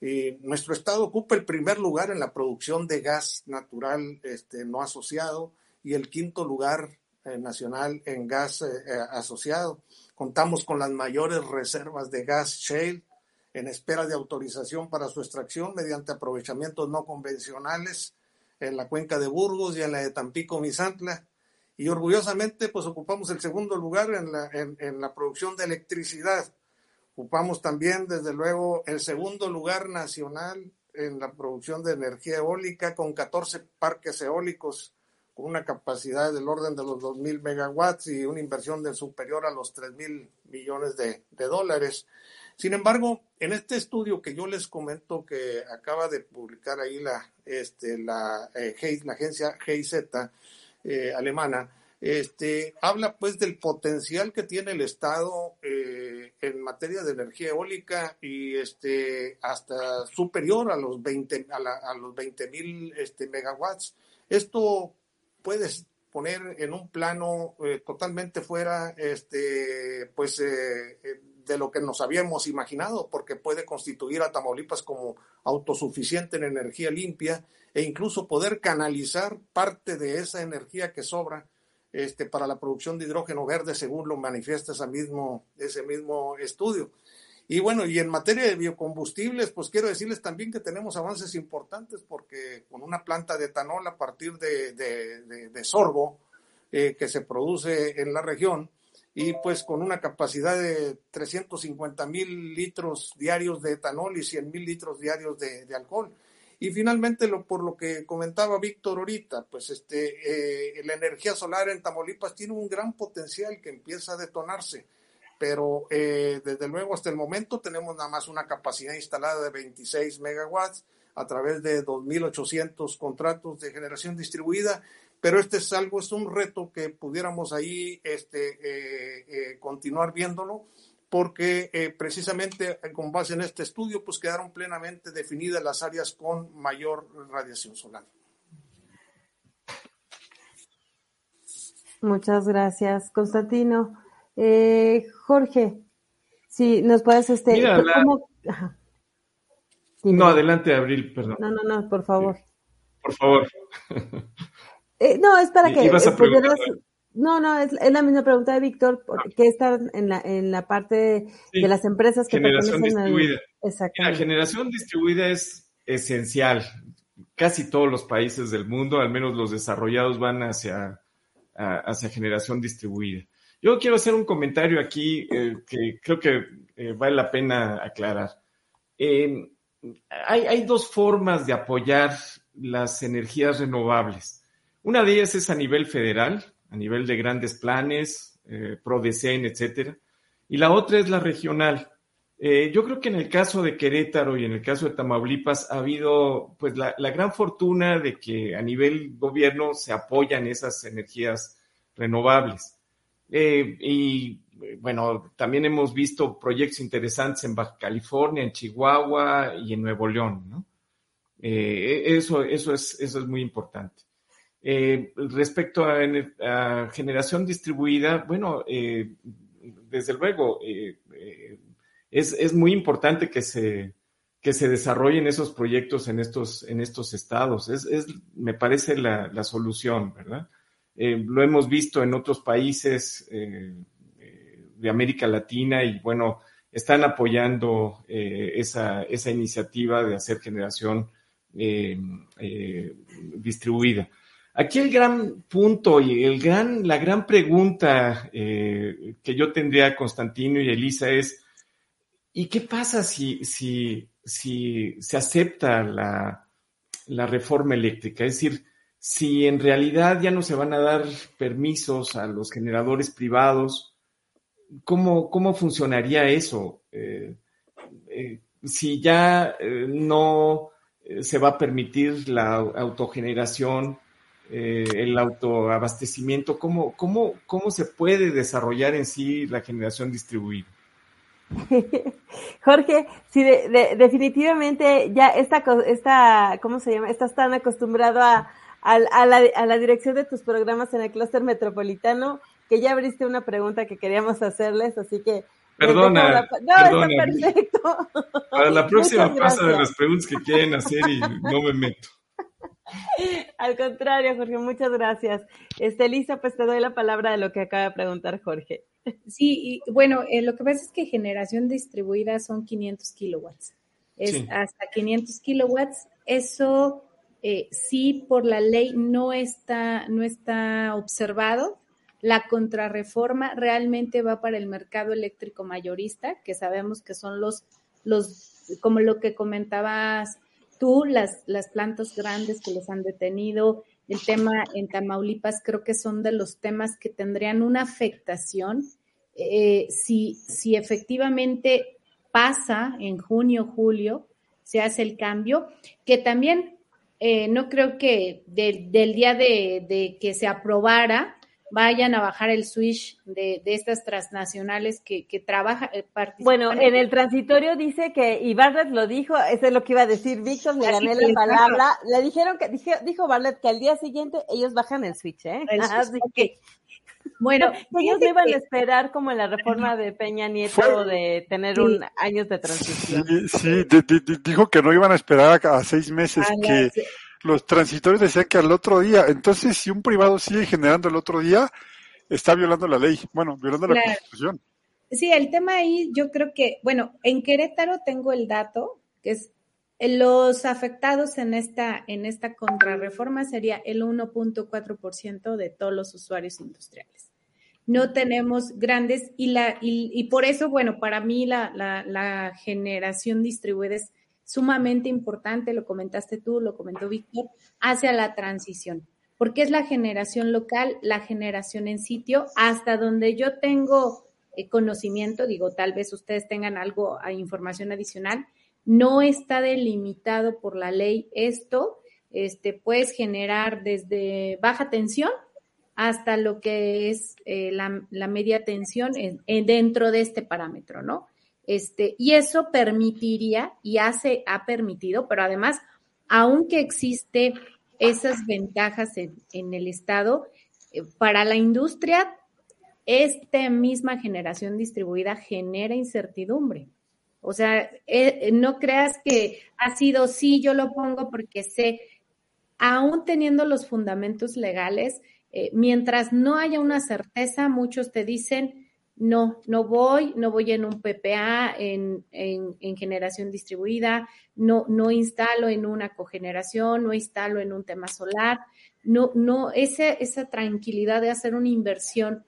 Y nuestro estado ocupa el primer lugar en la producción de gas natural este, no asociado y el quinto lugar eh, nacional en gas eh, eh, asociado. Contamos con las mayores reservas de gas shale en espera de autorización para su extracción mediante aprovechamientos no convencionales en la cuenca de Burgos y en la de Tampico, Misantla y orgullosamente pues ocupamos el segundo lugar en la, en, en la producción de electricidad. Ocupamos también, desde luego, el segundo lugar nacional en la producción de energía eólica con 14 parques eólicos con una capacidad del orden de los 2.000 megawatts y una inversión de superior a los 3.000 millones de, de, dólares. Sin embargo, en este estudio que yo les comento que acaba de publicar ahí la, este, la, eh, la agencia GIZ, eh, alemana, este, habla pues del potencial que tiene el Estado eh, en materia de energía eólica y este, hasta superior a los 20 a, la, a los 20 mil este, megawatts. Esto puede poner en un plano eh, totalmente fuera este, pues, eh, de lo que nos habíamos imaginado, porque puede constituir a Tamaulipas como autosuficiente en energía limpia e incluso poder canalizar parte de esa energía que sobra este, para la producción de hidrógeno verde, según lo manifiesta ese mismo, ese mismo estudio. Y bueno, y en materia de biocombustibles, pues quiero decirles también que tenemos avances importantes porque con una planta de etanol a partir de, de, de, sorgo eh, que se produce en la región y pues con una capacidad de 350 mil litros diarios de etanol y 100 mil litros diarios de, de alcohol. Y finalmente, lo, por lo que comentaba Víctor ahorita, pues este, eh, la energía solar en Tamaulipas tiene un gran potencial que empieza a detonarse, pero eh, desde luego hasta el momento tenemos nada más una capacidad instalada de 26 megawatts a través de 2.800 contratos de generación distribuida, pero este es algo, es un reto que pudiéramos ahí este, eh, eh, continuar viéndolo porque eh, precisamente con base en este estudio pues quedaron plenamente definidas las áreas con mayor radiación solar. Muchas gracias, Constantino. Eh, Jorge, si nos puedes este, Mira, la... No, adelante, Abril, perdón. No, no, no, por favor. Sí, por favor. [laughs] Eh, no, es para que... no, no, es, la misma pregunta de Víctor, porque está en la, en la parte de las empresas que generación distribuida. Exactamente. La generación distribuida es esencial. Casi todos los países del mundo, al menos los desarrollados, van hacia, hacia generación distribuida. Yo quiero hacer un comentario aquí eh, que creo que eh, vale la pena aclarar. hay, hay dos formas de apoyar las energías renovables. Una de ellas es a nivel federal, a nivel de grandes planes, eh, PRODECEN, etcétera. Y la otra es la regional. Eh, yo creo que en el caso de Querétaro y en el caso de Tamaulipas ha habido pues la, gran fortuna de que a nivel gobierno se apoyan esas energías renovables. Eh, y bueno, también hemos visto proyectos interesantes en Baja California, en Chihuahua y en Nuevo León, ¿no? Eh, eso, eso, es, eso es muy importante. Eh, respecto a, generación distribuida, bueno, eh, desde luego, es, es, muy importante que se, que se desarrollen esos proyectos en estos, en estos estados. Es, es me parece la, la solución, ¿verdad? lo hemos visto en otros países de América Latina y bueno, están apoyando esa, esa iniciativa de hacer generación eh, eh, distribuida. Aquí el gran punto y el gran, la gran pregunta eh, que yo tendría Constantino y Elisa es, ¿y qué pasa si, si, si se acepta la, la reforma eléctrica? Es decir, si en realidad ya no se van a dar permisos a los generadores privados, ¿cómo, cómo funcionaría eso? si ya no eh, se va a permitir la autogeneración, eh, el autoabastecimiento, ¿cómo, cómo, cómo se puede desarrollar en sí la generación distribuida? [laughs] Jorge, sí, definitivamente ya esta, esta, ¿cómo se llama? Estás tan acostumbrado a, a, la, a la dirección de tus programas en el clúster metropolitano que ya abriste una pregunta que queríamos hacerles, así que Perdona. No, está perfecto. Para la [laughs] próxima pasa de las preguntas que quieren hacer y no me meto. [laughs] Al contrario, Jorge, muchas gracias. Este, Lisa, pues te doy la palabra de lo que acaba de preguntar Jorge. [laughs] Sí, y bueno, eh, lo que pasa es que generación distribuida son 500 kilowatts. Es hasta 500 kilowatts. Eso eh, sí, por la ley no está, no está observado la contrarreforma realmente va para el mercado eléctrico mayorista, que sabemos que son los, los como lo que comentabas tú, las, las plantas grandes que les han detenido, el tema en Tamaulipas, creo que son de los temas que tendrían una afectación eh, si, si efectivamente pasa en junio, julio, se hace el cambio, que también eh, no creo que del día de, que se aprobara vayan a bajar el switch de, estas transnacionales que, que trabajan. Eh, bueno, en el transitorio dice que, y Bartlett lo dijo, eso es lo que iba a decir Víctor, le gané la palabra, le dijeron que, dijo, dijo Bartlett que al día siguiente ellos bajan el switch, ¿eh? Así que, bueno, ellos no iban a esperar como en la reforma de Peña Nieto de tener un años de transición. Sí, dijo que no iban a esperar a, seis meses, que los transitorios decían que al otro día, entonces si un privado sigue generando el otro día, está violando la ley, bueno, violando la Constitución. Sí, el tema ahí yo creo que, bueno, en Querétaro tengo el dato, que es los afectados en esta, en esta contrarreforma sería el 1.4% de todos los usuarios industriales. No tenemos grandes y, la, y, por eso, bueno, para mí la, la, la generación distribuida es sumamente importante, lo comentaste tú, lo comentó Víctor, hacia la transición, porque es la generación local, la generación en sitio, hasta donde yo tengo eh, conocimiento, digo, tal vez ustedes tengan algo, información adicional, no está delimitado por la ley esto, este, puedes generar desde baja tensión hasta lo que es eh, la, media tensión dentro de este parámetro, ¿no? Este, y eso permitiría y hace, ha permitido, pero además, aunque existe esas ventajas en, el Estado, eh, para la industria, esta misma generación distribuida genera incertidumbre. O sea, eh, no creas que ha sido sí, yo lo pongo porque sé. aún teniendo los fundamentos legales, eh, mientras no haya una certeza, muchos te dicen, no, no voy, no voy en un PPA, en, en, generación distribuida, no, no instalo en una cogeneración, no instalo en un tema solar, no, no, esa tranquilidad de hacer una inversión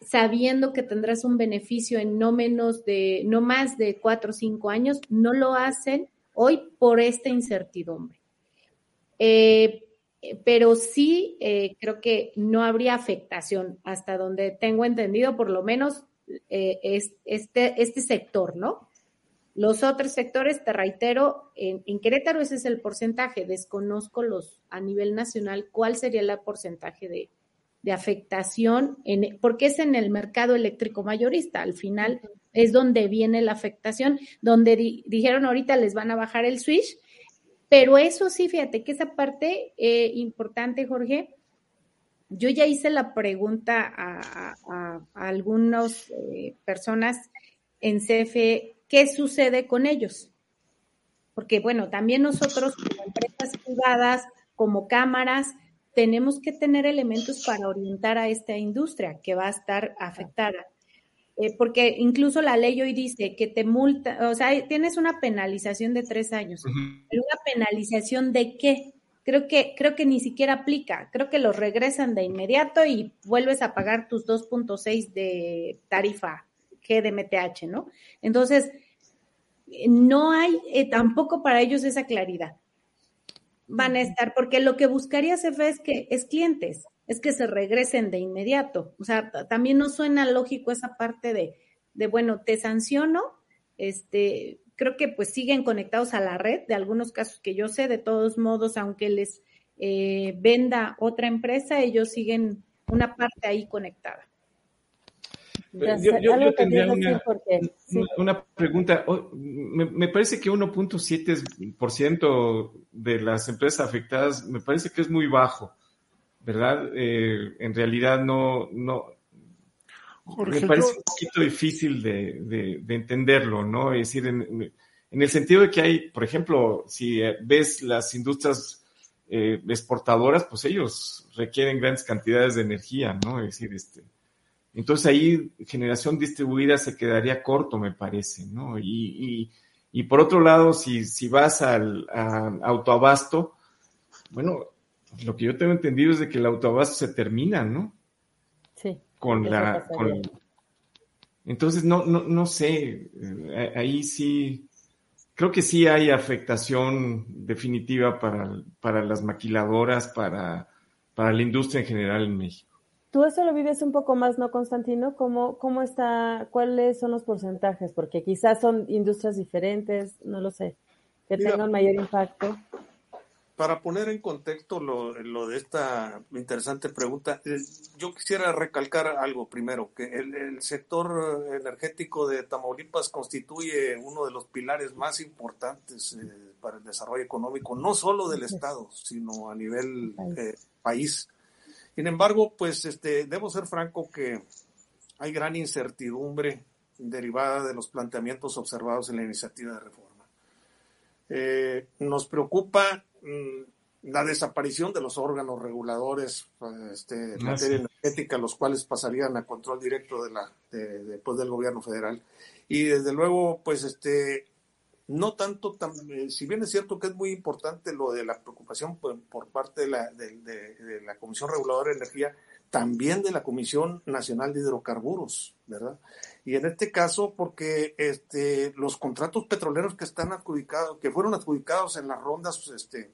sabiendo que tendrás un beneficio en no menos de, no más de cuatro o cinco años, no lo hacen hoy por esta incertidumbre. Eh, pero sí eh, creo que no habría afectación hasta donde tengo entendido, por lo menos eh, es, este, este sector, ¿no? Los otros sectores, te reitero, en, en, Querétaro ese es el porcentaje, desconozco los a nivel nacional cuál sería el porcentaje de, de afectación, en, porque es en el mercado eléctrico mayorista. Al final es donde viene la afectación, donde dijeron ahorita les van a bajar el switch, pero eso sí, fíjate que esa parte eh, importante, Jorge, yo ya hice la pregunta a, algunas eh, personas en CFE, ¿qué sucede con ellos? Porque bueno, también nosotros como empresas privadas, como cámaras, tenemos que tener elementos para orientar a esta industria que va a estar afectada. Eh, porque incluso la ley hoy dice que te multa, o sea, tienes una penalización de tres años. ¿Pero una penalización de qué? Creo que, creo que ni siquiera aplica. Creo que los regresan de inmediato y vuelves a pagar tus 2.6 de tarifa GDMTH, ¿no? Entonces, no hay eh, tampoco para ellos esa claridad van a estar, porque lo que buscaría CFE es que es clientes, es que se regresen de inmediato. O sea, también no suena lógico esa parte de, de bueno, te sanciono, este, creo que pues siguen conectados a la red, de algunos casos que yo sé, de todos modos, aunque les eh, venda otra empresa, ellos siguen una parte ahí conectada. Yo, tendría una, pregunta. Oh, me, parece que 1.7% de las empresas afectadas me parece que es muy bajo, ¿verdad? Eh, en realidad no, no. me parece un poquito difícil de, entenderlo, ¿no? Es decir, en, el sentido de que hay, por ejemplo, si eh, ves las industrias eh, exportadoras, pues ellos requieren grandes cantidades de energía, ¿no? Es decir, este entonces ahí generación distribuida se quedaría corto, me parece, ¿no? Y, y, por otro lado, si, si vas al autoabasto, bueno, lo que yo tengo entendido es de que el autoabasto se termina, ¿no? Sí. Con la... Con, entonces, no, no, no sé, eh, ahí sí, creo que sí hay afectación definitiva para, para las maquiladoras, para, para la industria en general en México. Tú eso lo vives un poco más, ¿no, Constantino? ¿Cómo, cómo está, cuáles son los porcentajes? Porque quizás son industrias diferentes, no lo sé, que tengan mayor impacto. Para poner en contexto lo, lo de esta interesante pregunta, eh, yo quisiera recalcar algo primero, que el, sector energético de Tamaulipas constituye uno de los pilares más importantes eh, para el desarrollo económico, no solo del Estado, sino a nivel eh, país. Sin embargo, pues este, debo ser franco que hay gran incertidumbre derivada de los planteamientos observados en la iniciativa de reforma. Eh, nos preocupa la desaparición de los órganos reguladores este, en materia energética, los cuales pasarían a control directo de la, pues, del gobierno federal. Y desde luego, pues este, no tanto, eh, si bien es cierto que es muy importante lo de la preocupación por, parte de la, de, la, Comisión Reguladora de Energía, también de la Comisión Nacional de Hidrocarburos, ¿verdad? Y en este caso, porque este, los contratos petroleros que están adjudicados, que fueron adjudicados en las rondas este,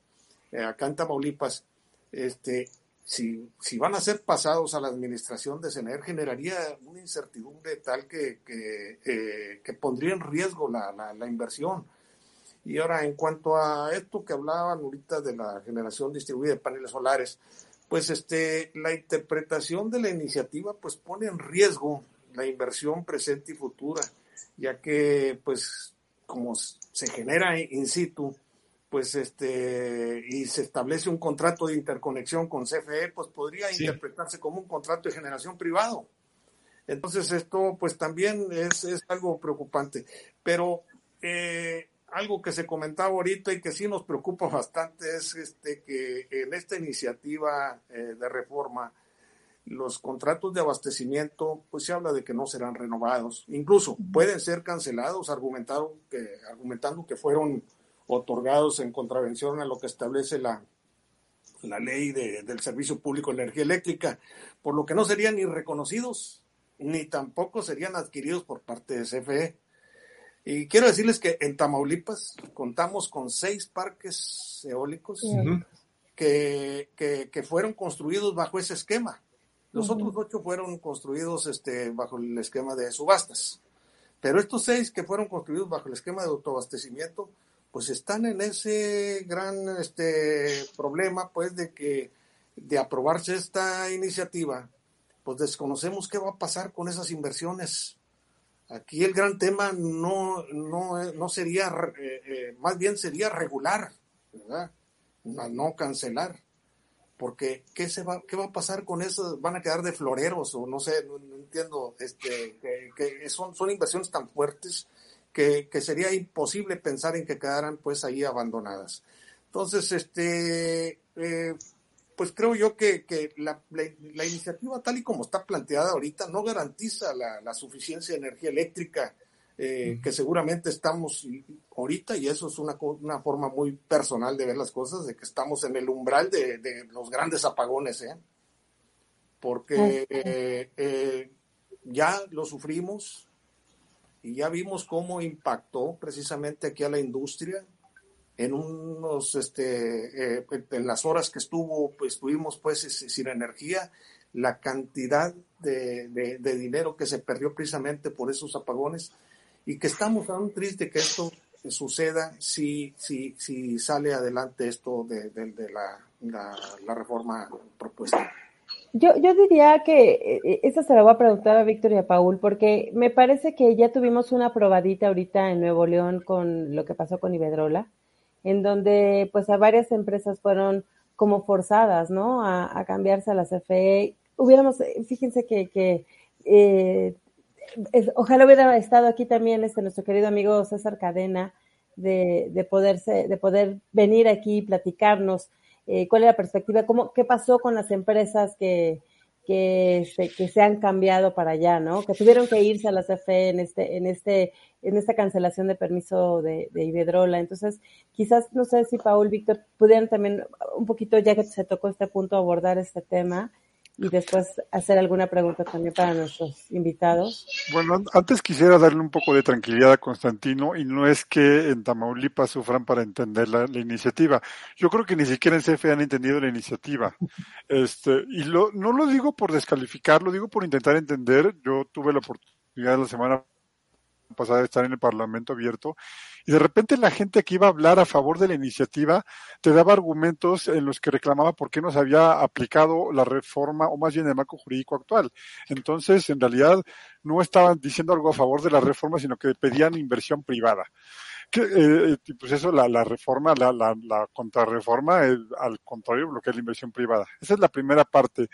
eh, acá en Tamaulipas, este, si, si van a ser pasados a la administración de CENER, generaría una incertidumbre tal que, que, eh, que pondría en riesgo la, la, inversión. Y ahora, en cuanto a esto que hablaban ahorita de la generación distribuida de paneles solares, pues este, la interpretación de la iniciativa pues pone en riesgo la inversión presente y futura, ya que pues como se genera in situ, pues este y se establece un contrato de interconexión con CFE, pues podría interpretarse como un contrato de generación privado. Entonces esto pues también es, algo preocupante. Pero eh, algo que se comentaba ahorita y que sí nos preocupa bastante es este, que en esta iniciativa eh, de reforma los contratos de abastecimiento, pues se habla de que no serán renovados, incluso pueden ser cancelados, argumentaron que, argumentando que fueron otorgados en contravención a lo que establece la, la ley del Servicio Público de Energía Eléctrica, por lo que no serían ni reconocidos, ni tampoco serían adquiridos por parte de CFE. Y quiero decirles que en Tamaulipas contamos con seis parques eólicos que, que, fueron construidos bajo ese esquema. Los otros ocho fueron construidos este, bajo el esquema de subastas. Pero estos seis que fueron construidos bajo el esquema de autoabastecimiento, pues están en ese gran este, problema, pues, de que de aprobarse esta iniciativa, pues desconocemos qué va a pasar con esas inversiones. Aquí el gran tema no, no, no sería, eh, eh, más bien sería regular, ¿verdad? No, cancelar. Porque ¿qué, se va, ¿qué va a pasar con eso? ¿Van a quedar de floreros o no sé? No, entiendo. Este, que, son, son inversiones tan fuertes que, sería imposible pensar en que quedaran pues ahí abandonadas. Entonces, este, eh, pues creo yo que, la, iniciativa tal y como está planteada ahorita no garantiza la, suficiencia de energía eléctrica eh, que seguramente estamos ahorita, y eso es una, una, forma muy personal de ver las cosas, de que estamos en el umbral de, los grandes apagones, ¿eh? porque eh, ya lo sufrimos, y ya vimos cómo impactó precisamente aquí a la industria en unos este eh, en las horas que estuvo pues estuvimos pues sin energía la cantidad de, de, dinero que se perdió precisamente por esos apagones y que estamos aún triste que esto suceda si, si, si sale adelante esto de, de la, reforma propuesta. Yo, yo diría que eh, esta se la voy a preguntar a Víctor y a Paul, porque me parece que ya tuvimos una probadita ahorita en Nuevo León con lo que pasó con Ibedrola, en donde pues a varias empresas fueron como forzadas, ¿no? A, cambiarse a la CFE. Hubiéramos, fíjense que, que eh, ojalá hubiera estado aquí también este nuestro querido amigo César Cadena de, de poderse, de poder venir aquí y platicarnos eh, cuál es la perspectiva, cómo, qué pasó con las empresas que, que se, que se han cambiado para allá, ¿no? Que tuvieron que irse a la CFE en este, en este, en esta cancelación de permiso de, de Ibedrola. Entonces, quizás, no sé si Paul, Víctor, pudieran también un poquito, ya que se tocó este punto, abordar este tema y después hacer alguna pregunta también para nuestros invitados. Bueno, antes quisiera darle un poco de tranquilidad a Constantino y no es que en Tamaulipas sufran para entender la, iniciativa. Yo creo que ni siquiera en CFE han entendido la iniciativa. Este, y lo, no lo digo por descalificar, lo digo por intentar entender. Yo tuve la oportunidad la semana pasada estar en el Parlamento abierto y de repente la gente que iba a hablar a favor de la iniciativa te daba argumentos en los que reclamaba por qué no se había aplicado la reforma o más bien el marco jurídico actual. Entonces, en realidad, no estaban diciendo algo a favor de la reforma, sino que pedían inversión privada. Que, eh, pues eso, la, la reforma, la, la, la contrarreforma, es, al contrario, lo que es la inversión privada. Esa es la primera parte.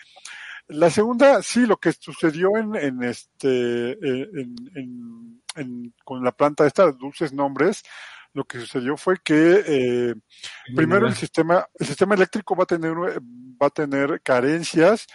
La segunda, sí, lo que sucedió en, en este, eh, en, en, con la planta esta, de Dulces Nombres, lo que sucedió fue que eh, primero el sistema, el sistema eléctrico va a tener, va a tener carencias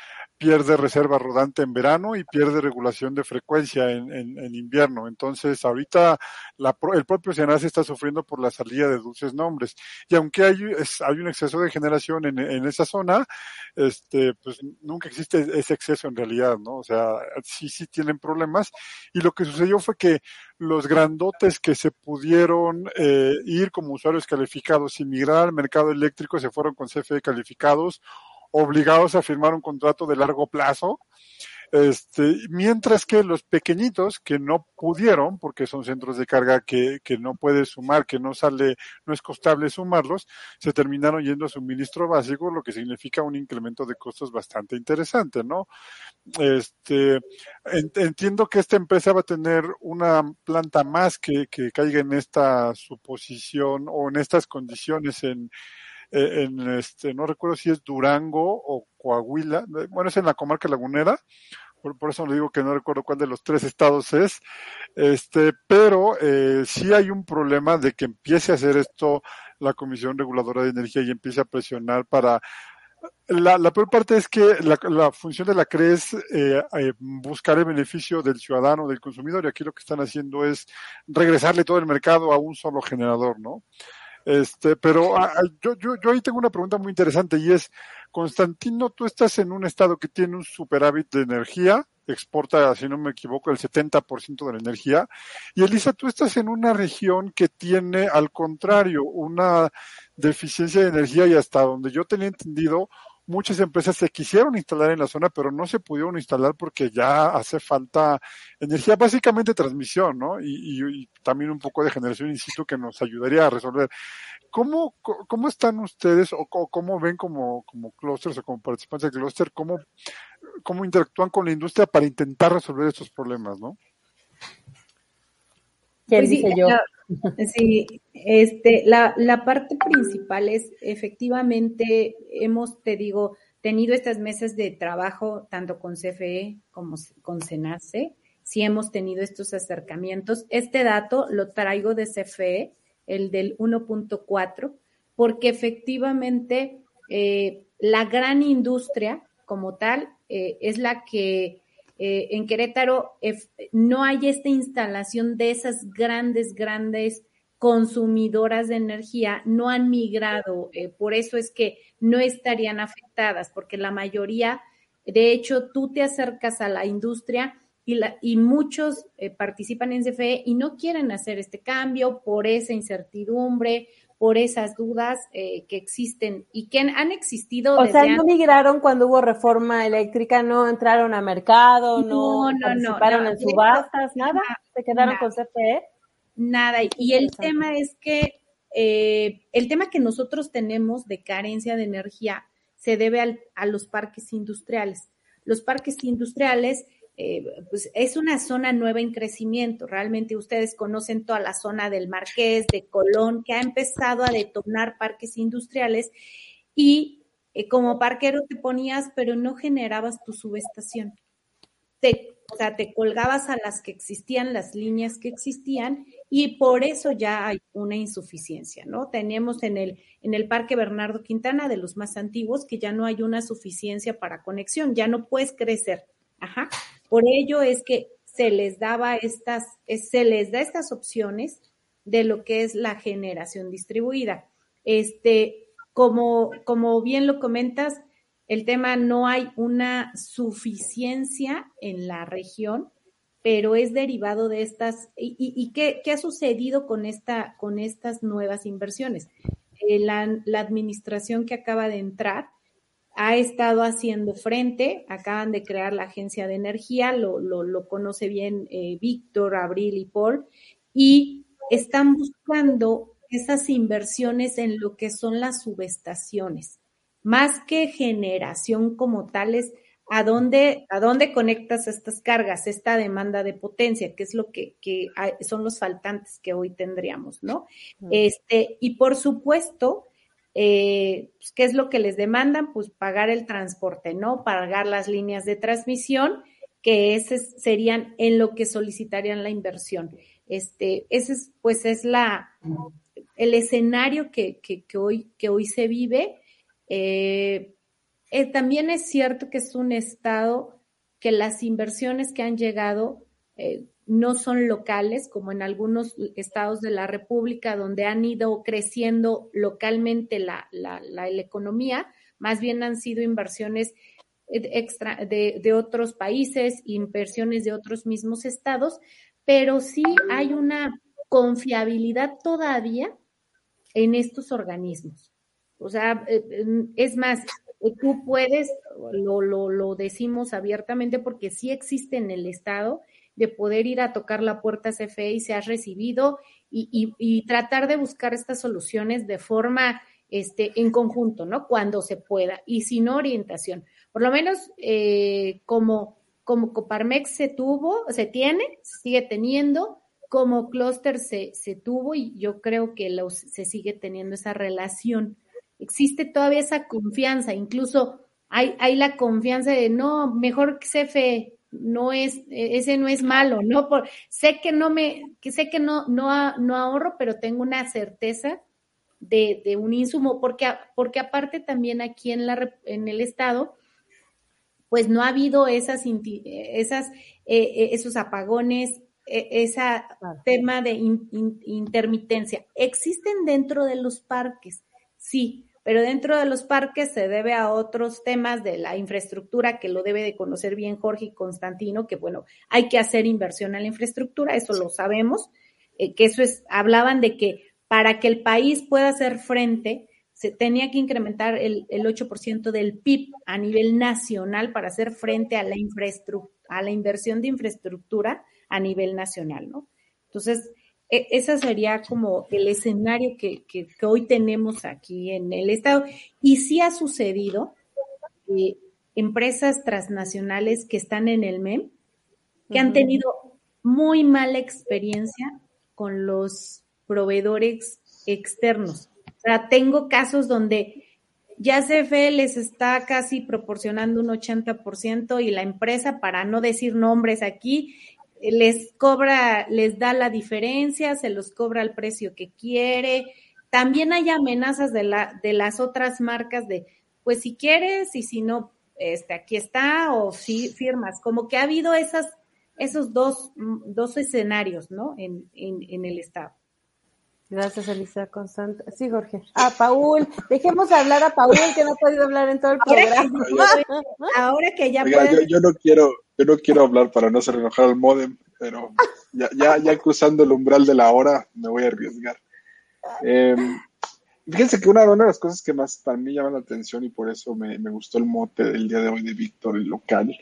pierde reserva rodante en verano y pierde regulación de frecuencia en, en, invierno. Entonces, ahorita la, el propio Senase está sufriendo por la salida de dulces nombres. Y aunque hay, hay un exceso de generación en, en, esa zona, este, pues nunca existe ese exceso en realidad, ¿no? O sea, sí, sí tienen problemas. Y lo que sucedió fue que los grandotes que se pudieron eh, ir como usuarios calificados y migrar al mercado eléctrico se fueron con CFE calificados obligados a firmar un contrato de largo plazo, este, mientras que los pequeñitos que no pudieron, porque son centros de carga que, que no puedes sumar, que no sale, no es costable sumarlos, se terminaron yendo a suministro básico, lo que significa un incremento de costos bastante interesante, ¿no? Este, entiendo que esta empresa va a tener una planta más que, que caiga en esta suposición o en estas condiciones en, eh, en este, no recuerdo si es Durango o Coahuila, bueno, es en la comarca lagunera, por, eso le digo que no recuerdo cuál de los tres estados es, este, pero eh, sí hay un problema de que empiece a hacer esto la Comisión Reguladora de Energía y empiece a presionar para la, la, peor parte es que la, función de la CRE es eh, eh, buscar el beneficio del ciudadano, del consumidor, y aquí lo que están haciendo es regresarle todo el mercado a un solo generador, ¿no? Este, pero ah, ah, yo, yo, yo ahí tengo una pregunta muy interesante y es, Constantino, tú estás en un estado que tiene un superávit de energía, exporta, si no me equivoco, el 70% de la energía, y Elisa, tú estás en una región que tiene, al contrario, una deficiencia de energía y hasta donde yo tenía entendido, muchas empresas se quisieron instalar en la zona, pero no se pudieron instalar porque ya hace falta energía, básicamente transmisión, ¿no? Y, también un poco de generación insisto, que nos ayudaría a resolver. ¿Cómo, cómo están ustedes o, cómo ven como, como clusters o como participantes del cluster, cómo, cómo interactúan con la industria para intentar resolver estos problemas, ¿no? Pues sí, yo? sí, este, la, la parte principal es efectivamente hemos, te digo, tenido estas mesas de trabajo tanto con CFE como con SENACE, sí hemos tenido estos acercamientos. Este dato lo traigo de CFE, el del 1.4, porque efectivamente eh, la gran industria como tal eh, es la que eh, en Querétaro no hay esta instalación de esas grandes, grandes consumidoras de energía, no han migrado, eh, por eso es que no estarían afectadas, porque la mayoría, de hecho, tú te acercas a la industria y, la, y muchos eh, participan en CFE y no quieren hacer este cambio por esa incertidumbre, por esas dudas eh, que existen y que han, existido. O sea, no migraron cuando hubo reforma eléctrica, no entraron a mercado, no, no, participaron en subastas, nada, se quedaron con CFE. Nada, y el tema es que eh, el tema que nosotros tenemos de carencia de energía se debe a los parques industriales. Los parques industriales eh, pues es una zona nueva en crecimiento. Realmente ustedes conocen toda la zona del Marqués, de Colón, que ha empezado a detonar parques industriales y eh, como parquero te ponías, pero no generabas tu subestación. Te, o sea, te colgabas a las que existían, las líneas que existían, y por eso ya hay una insuficiencia, ¿no? Tenemos en el, en el Parque Bernardo Quintana, de los más antiguos, que ya no hay una suficiencia para conexión, ya no puedes crecer. Ajá. Por ello es que se les daba estas, se les da estas opciones de lo que es la generación distribuida. Este, como, como bien lo comentas, el tema no hay una suficiencia en la región, pero es derivado de estas. ¿Y, qué, ha sucedido con, esta, con estas nuevas inversiones? Eh, la, la, administración que acaba de entrar ha estado haciendo frente, acaban de crear la Agencia de Energía, lo, lo, conoce bien eh, Víctor, Abril y Paul, y están buscando esas inversiones en lo que son las subestaciones, más que generación como tales, ¿a dónde, a dónde conectas estas cargas, esta demanda de potencia, que es lo que, que son los faltantes que hoy tendríamos, ¿no? Este, y por supuesto, eh, pues, ¿qué es lo que les demandan? Pues pagar el transporte, ¿no? Pagar las líneas de transmisión, que ese serían en lo que solicitarían la inversión. Este, ese es, pues es la, el escenario que, que, hoy, que hoy se vive. Eh, eh, también es cierto que es un estado que las inversiones que han llegado eh, no son locales, como en algunos estados de la República, donde han ido creciendo localmente la, la, la, economía, más bien han sido inversiones extra de, de, otros países, inversiones de otros mismos estados, pero sí hay una confiabilidad todavía en estos organismos. O sea, eh, es más, tú puedes, lo, lo, lo decimos abiertamente porque sí existe en el Estado de poder ir a tocar la puerta CFE y se ha recibido y, tratar de buscar estas soluciones de forma este, en conjunto, ¿no? Cuando se pueda y sin orientación. Por lo menos eh, como, como Coparmex se tuvo, se tiene, sigue teniendo, como clúster se, se tuvo y yo creo que se sigue teniendo esa relación. Existe todavía esa confianza, incluso hay, hay la confianza de no, mejor que CFE, no es, ese no es malo, ¿no? Por, sé que no me, que sé que no, no, no ahorro, pero tengo una certeza de, de, un insumo, porque, porque aparte también aquí en, la, en el estado, pues no ha habido esas, esas, eh, esos apagones, ese tema de intermitencia. Existen dentro de los parques, sí, pero dentro de los parques se debe a otros temas de la infraestructura que lo debe de conocer bien Jorge y Constantino, que bueno, hay que hacer inversión en la infraestructura, eso lo sabemos, eh, que eso es, hablaban de que para que el país pueda hacer frente, se tenía que incrementar el, el 8% del PIB a nivel nacional para hacer frente a la infraestructura, a la inversión de infraestructura a nivel nacional, ¿no? Entonces, ese sería como el escenario que, hoy tenemos aquí en el Estado. Y sí ha sucedido eh, empresas transnacionales que están en el MEM, que han tenido muy mala experiencia con los proveedores externos. O sea, tengo casos donde ya CFE les está casi proporcionando un 80% y la empresa, para no decir nombres aquí, les cobra, les da la diferencia, se los cobra al precio que quiere. También hay amenazas de, la, de las otras marcas de, pues si quieres y si no, este, aquí está o si firmas. Como que ha habido esas, esos dos, dos escenarios, ¿no? En, en, el Estado. Gracias, Elisa Constante. Sí, Jorge. Ah, Paul. Dejemos hablar a Paul, que no ha podido hablar en todo el programa. Ahora que ya, yo, no quiero, yo no quiero hablar para no hacer enojar al modem, pero ya, ya, ya cruzando el umbral de la hora me voy a arriesgar. Em, fíjense que una, de las cosas que más para mí llama la atención y por eso me, gustó el mote del día de hoy de Víctor, el local,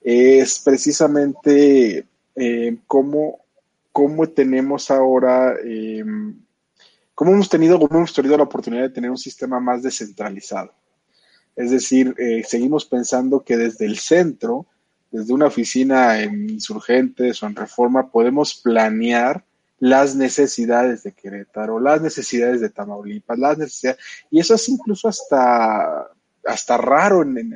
es precisamente eh, cómo, cómo, tenemos ahora, em, cómo hemos tenido, cómo hemos tenido la oportunidad de tener un sistema más descentralizado. Es decir, eh, seguimos pensando que desde el centro desde una oficina en Insurgentes o en Reforma podemos planear las necesidades de Querétaro, las necesidades de Tamaulipas, las necesidades, y eso es incluso hasta, hasta raro, en,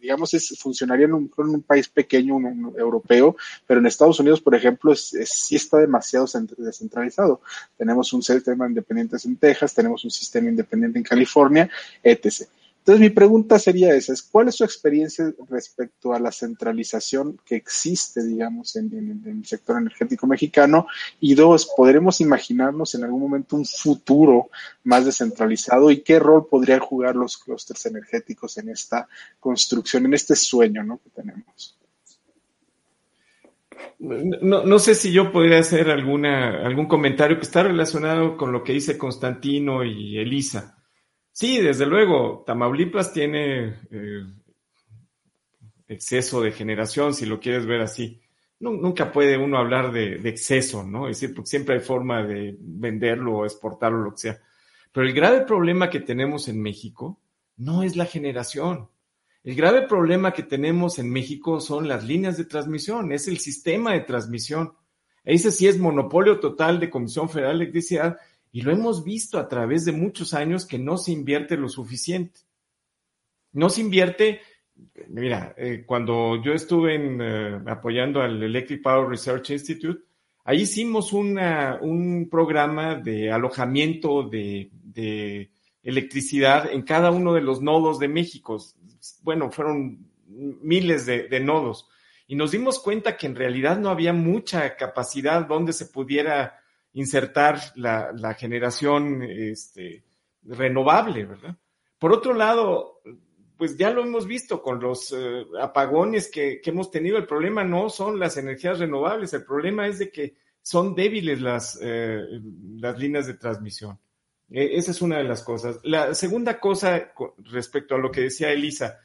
digamos, es, funcionaría en un, país pequeño, un, europeo, pero en Estados Unidos, por ejemplo, es, sí está demasiado descentralizado. Tenemos un sistema independiente en Texas, tenemos un sistema independiente en California, etc. Entonces, mi pregunta sería esa, es, ¿cuál es su experiencia respecto a la centralización que existe, digamos, en, el sector energético mexicano? Y dos, ¿podremos imaginarnos en algún momento un futuro más descentralizado y qué rol podrían jugar los clústeres energéticos en esta construcción, en este sueño ¿no? que tenemos? No, no, sé si yo podría hacer alguna, algún comentario que está relacionado con lo que dice Constantino y Elisa. Sí, desde luego, Tamaulipas tiene eh, exceso de generación, si lo quieres ver así. nunca puede uno hablar de, exceso, ¿no? Es decir, porque siempre hay forma de venderlo o exportarlo, lo que sea. Pero el grave problema que tenemos en México no es la generación. El grave problema que tenemos en México son las líneas de transmisión, es el sistema de transmisión. Ese sí es monopolio total de Comisión Federal de Electricidad y lo hemos visto a través de muchos años que no se invierte lo suficiente. No se invierte, mira, eh, cuando yo estuve eh, apoyando al Electric Power Research Institute, ahí hicimos un programa de alojamiento de, electricidad en cada uno de los nodos de México. Bueno, fueron miles de, de nodos. Y nos dimos cuenta que en realidad no había mucha capacidad donde se pudiera insertar la, generación este, renovable, ¿verdad? Por otro lado, pues ya lo hemos visto con los eh, apagones que, hemos tenido. El problema no son las energías renovables, el problema es de que son débiles las, eh, las líneas de transmisión. E, esa es una de las cosas. La segunda cosa respecto a lo que decía Elisa,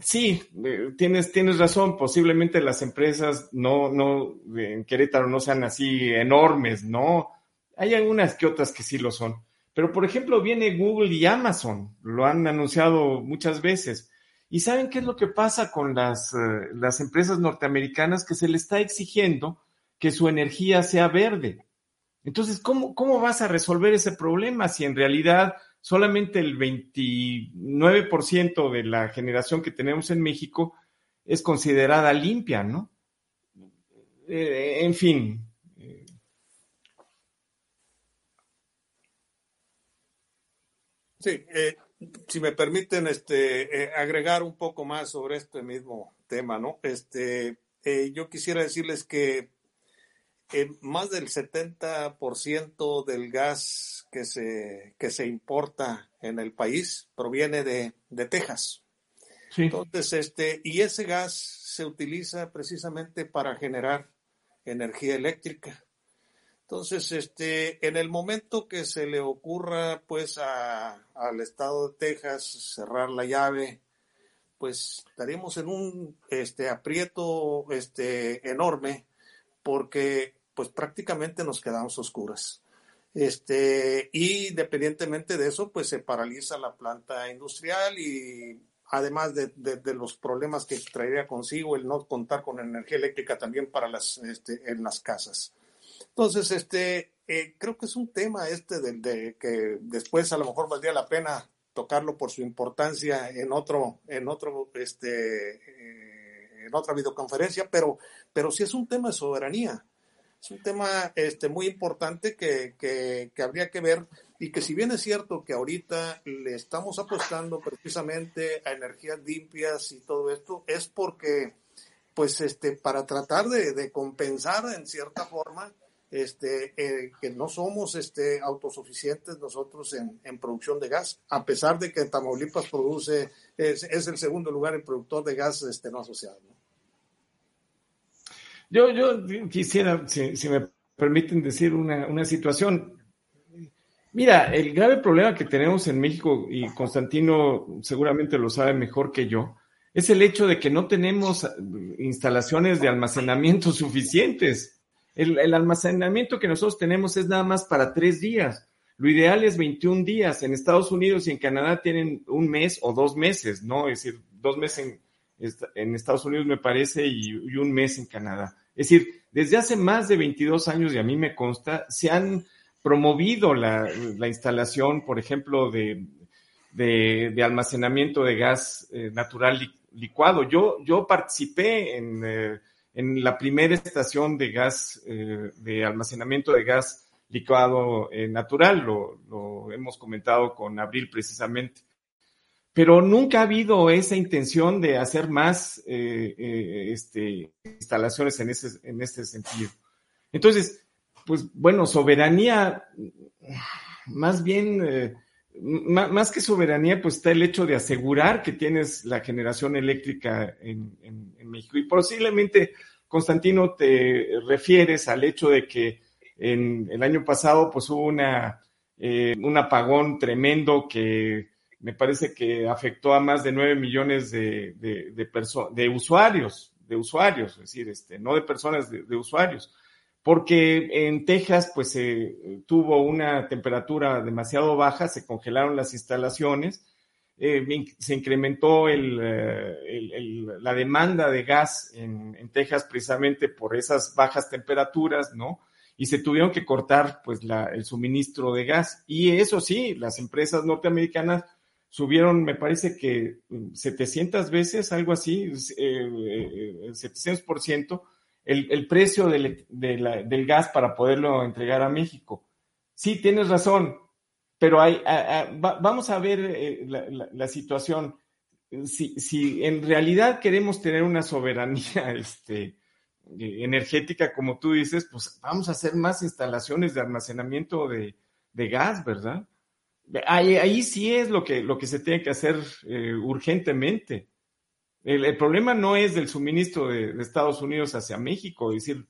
Sí, eh, tienes, tienes razón. Posiblemente las empresas no, no, en Querétaro no sean así enormes, ¿no? Hay algunas que otras que sí lo son. Pero, por ejemplo, viene Google y Amazon, lo han anunciado muchas veces. ¿Y saben qué es lo que pasa con las, eh, las empresas norteamericanas? Que se le está exigiendo que su energía sea verde. Entonces, ¿cómo, cómo vas a resolver ese problema si en realidad solamente el 29% de la generación que tenemos en México es considerada limpia, ¿no? Eh, en fin. Sí, eh, si me permiten este, eh, agregar un poco más sobre este mismo tema, ¿no? Este, yo quisiera decirles que más del 70% del gas que se, que se importa en el país proviene de, de Texas. Entonces, este, y ese gas se utiliza precisamente para generar energía eléctrica. Entonces, este, en el momento que se le ocurra, pues, al estado de Texas cerrar la llave, pues, estaríamos en un, este, aprieto, este, enorme, porque, pues, prácticamente nos quedamos oscuras. Este, y independientemente de eso, pues, se paraliza la planta industrial y además de, los problemas que traería consigo el no contar con energía eléctrica también para las, este, en las casas. Entonces, este, eh, creo que es un tema este de, que después a lo mejor valdría la pena tocarlo por su importancia en otro, en otro, este, eh, en otra videoconferencia, pero, pero sí es un tema de soberanía. Es un tema este, muy importante que, que, que habría que ver y que si bien es cierto que ahorita le estamos apostando precisamente a energías limpias y todo esto, es porque, pues, este, para tratar de, compensar en cierta forma, este, eh, que no somos este, autosuficientes nosotros en, producción de gas, a pesar de que Tamaulipas produce, es, el segundo lugar en productor de gas este, no asociado. Yo, yo quisiera, si, me permiten decir una, una situación, Mira, el grave problema que tenemos en México, y Constantino seguramente lo sabe mejor que yo, es el hecho de que no tenemos instalaciones de almacenamiento [laughs] suficientes. El, almacenamiento que nosotros tenemos es nada más para tres días. Lo ideal es 21 días. En Estados Unidos y en Canadá tienen un mes o dos meses, ¿no? Es decir, dos meses en, en Estados Unidos me parece y, y un mes en Canadá. Es decir, desde hace más de 22 años, y a mí me consta, se han promovido la, instalación, por ejemplo, de, de, almacenamiento de gas eh, natural licuado. Yo, yo participé en, eh, en, la primera estación de gas, eh, de almacenamiento de gas licuado natural, lo, lo, hemos comentado con Abril precisamente. Pero nunca ha habido esa intención de hacer más este, instalaciones en ese, en este sentido. Entonces, pues bueno, soberanía, más bien, eh, más que soberanía, pues está el hecho de asegurar que tienes la generación eléctrica en, México. Y posiblemente, Constantino, te refieres al hecho de que en el año pasado, pues hubo una, eh, un apagón tremendo que me parece que afectó a más de nueve millones de, de, de usuarios, de usuarios, es decir, este, no de personas, de usuarios porque en Texas pues se tuvo una temperatura demasiado baja, se congelaron las instalaciones, eh, se incrementó eh, la demanda de gas en, Texas precisamente por esas bajas temperaturas, ¿no? Y se tuvieron que cortar pues el suministro de gas. Y eso sí, las empresas norteamericanas subieron, me parece que 700 veces, algo así, eh, 700%, el, precio del, del, gas para poderlo entregar a México. Sí, tienes razón, pero hay, vamos a ver eh, la, situación. Si, si, en realidad queremos tener una soberanía [laughs] este, energética, como tú dices, pues vamos a hacer más instalaciones de almacenamiento de, gas, ¿verdad? Ahí, sí es lo que, lo que se tiene que hacer eh, urgentemente. El, problema no es del suministro de, Estados Unidos hacia México, decir,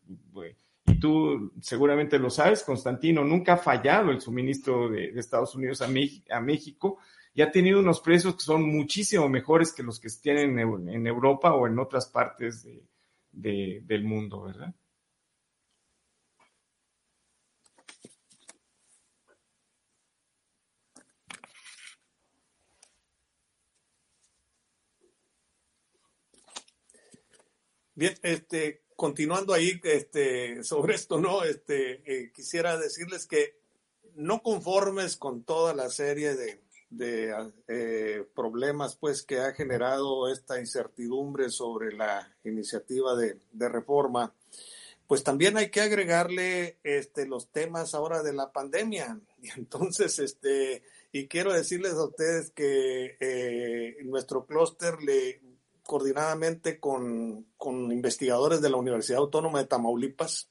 y tú seguramente lo sabes, Constantino, nunca ha fallado el suministro de, Estados Unidos a, México y ha tenido unos precios que son muchísimo mejores que los que tienen en, Europa o en otras partes del mundo, ¿verdad? Bien, este, continuando ahí este, sobre esto, ¿no? Este, eh, quisiera decirles que no conformes con toda la serie de, eh, problemas pues que ha generado esta incertidumbre sobre la iniciativa de, reforma, pues también hay que agregarle los temas ahora de la pandemia. [laughs] Y entonces, y quiero decirles a ustedes que eh, nuestro clúster le coordinadamente con, con investigadores de la Universidad Autónoma de Tamaulipas,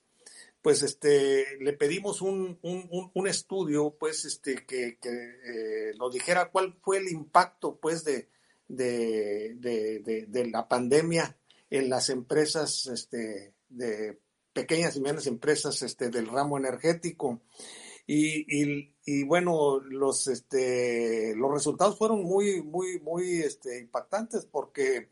pues este, le pedimos un, un, estudio, pues, este, que, que eh, nos dijera cuál fue el impacto, pues, de, de, de, la pandemia en las empresas, este, de pequeñas y medianas empresas, este, del ramo energético. Y, y, bueno, los, este, los resultados fueron muy, muy, muy este, impactantes porque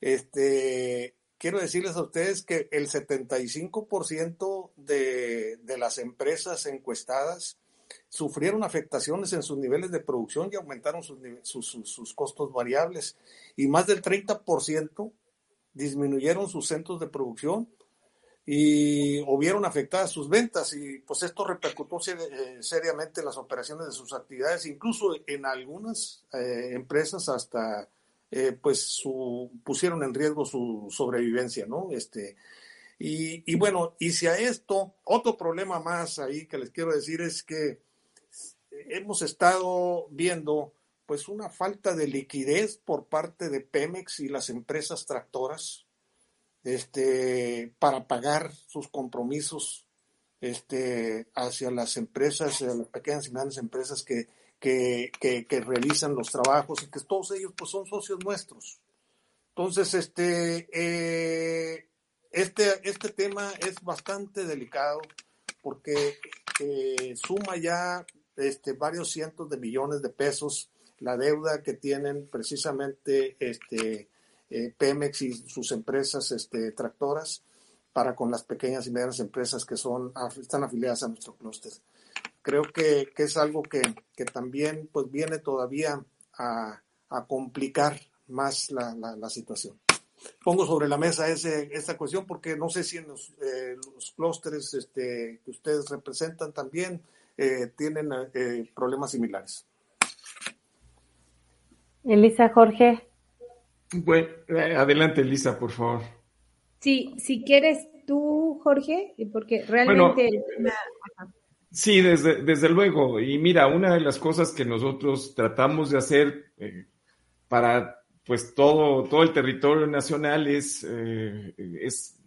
este, quiero decirles a ustedes que el 75% de, de las empresas encuestadas sufrieron afectaciones en sus niveles de producción y aumentaron sus, sus, sus costos variables. Y más del 30% disminuyeron sus centros de producción y o vieron afectadas sus ventas y pues esto repercutó eh, seriamente en las operaciones de sus actividades, incluso en algunas eh, empresas hasta eh, pues pusieron en riesgo su sobrevivencia, ¿no? Este, y, y, bueno, y si a esto, otro problema más ahí que les quiero decir es que hemos estado viendo pues una falta de liquidez por parte de Pemex y las empresas tractoras este, para pagar sus compromisos este, hacia las empresas, las pequeñas y grandes empresas que, que, que, realizan los trabajos y que todos ellos pues son socios nuestros. Entonces, este, eh, este, este tema es bastante delicado porque eh, suma ya este, varios cientos de millones de pesos la deuda que tienen precisamente este, eh, Pemex y sus empresas este, tractoras para con las pequeñas y medianas empresas que son, están afiliadas a nuestro clúster creo que, que es algo que, que, también pues viene todavía a, a complicar más la, la, situación. Pongo sobre la mesa ese, esta cuestión porque no sé si en los, eh, clústeres este, que ustedes representan también eh, tienen eh, problemas similares. Elisa, Jorge. Bueno, eh, adelante, Elisa, por favor. Sí, si quieres tú, Jorge, porque realmente bueno, Sí, desde, desde luego. Y mira, una de las cosas que nosotros tratamos de hacer eh, para pues todo, todo el territorio nacional es, eh, es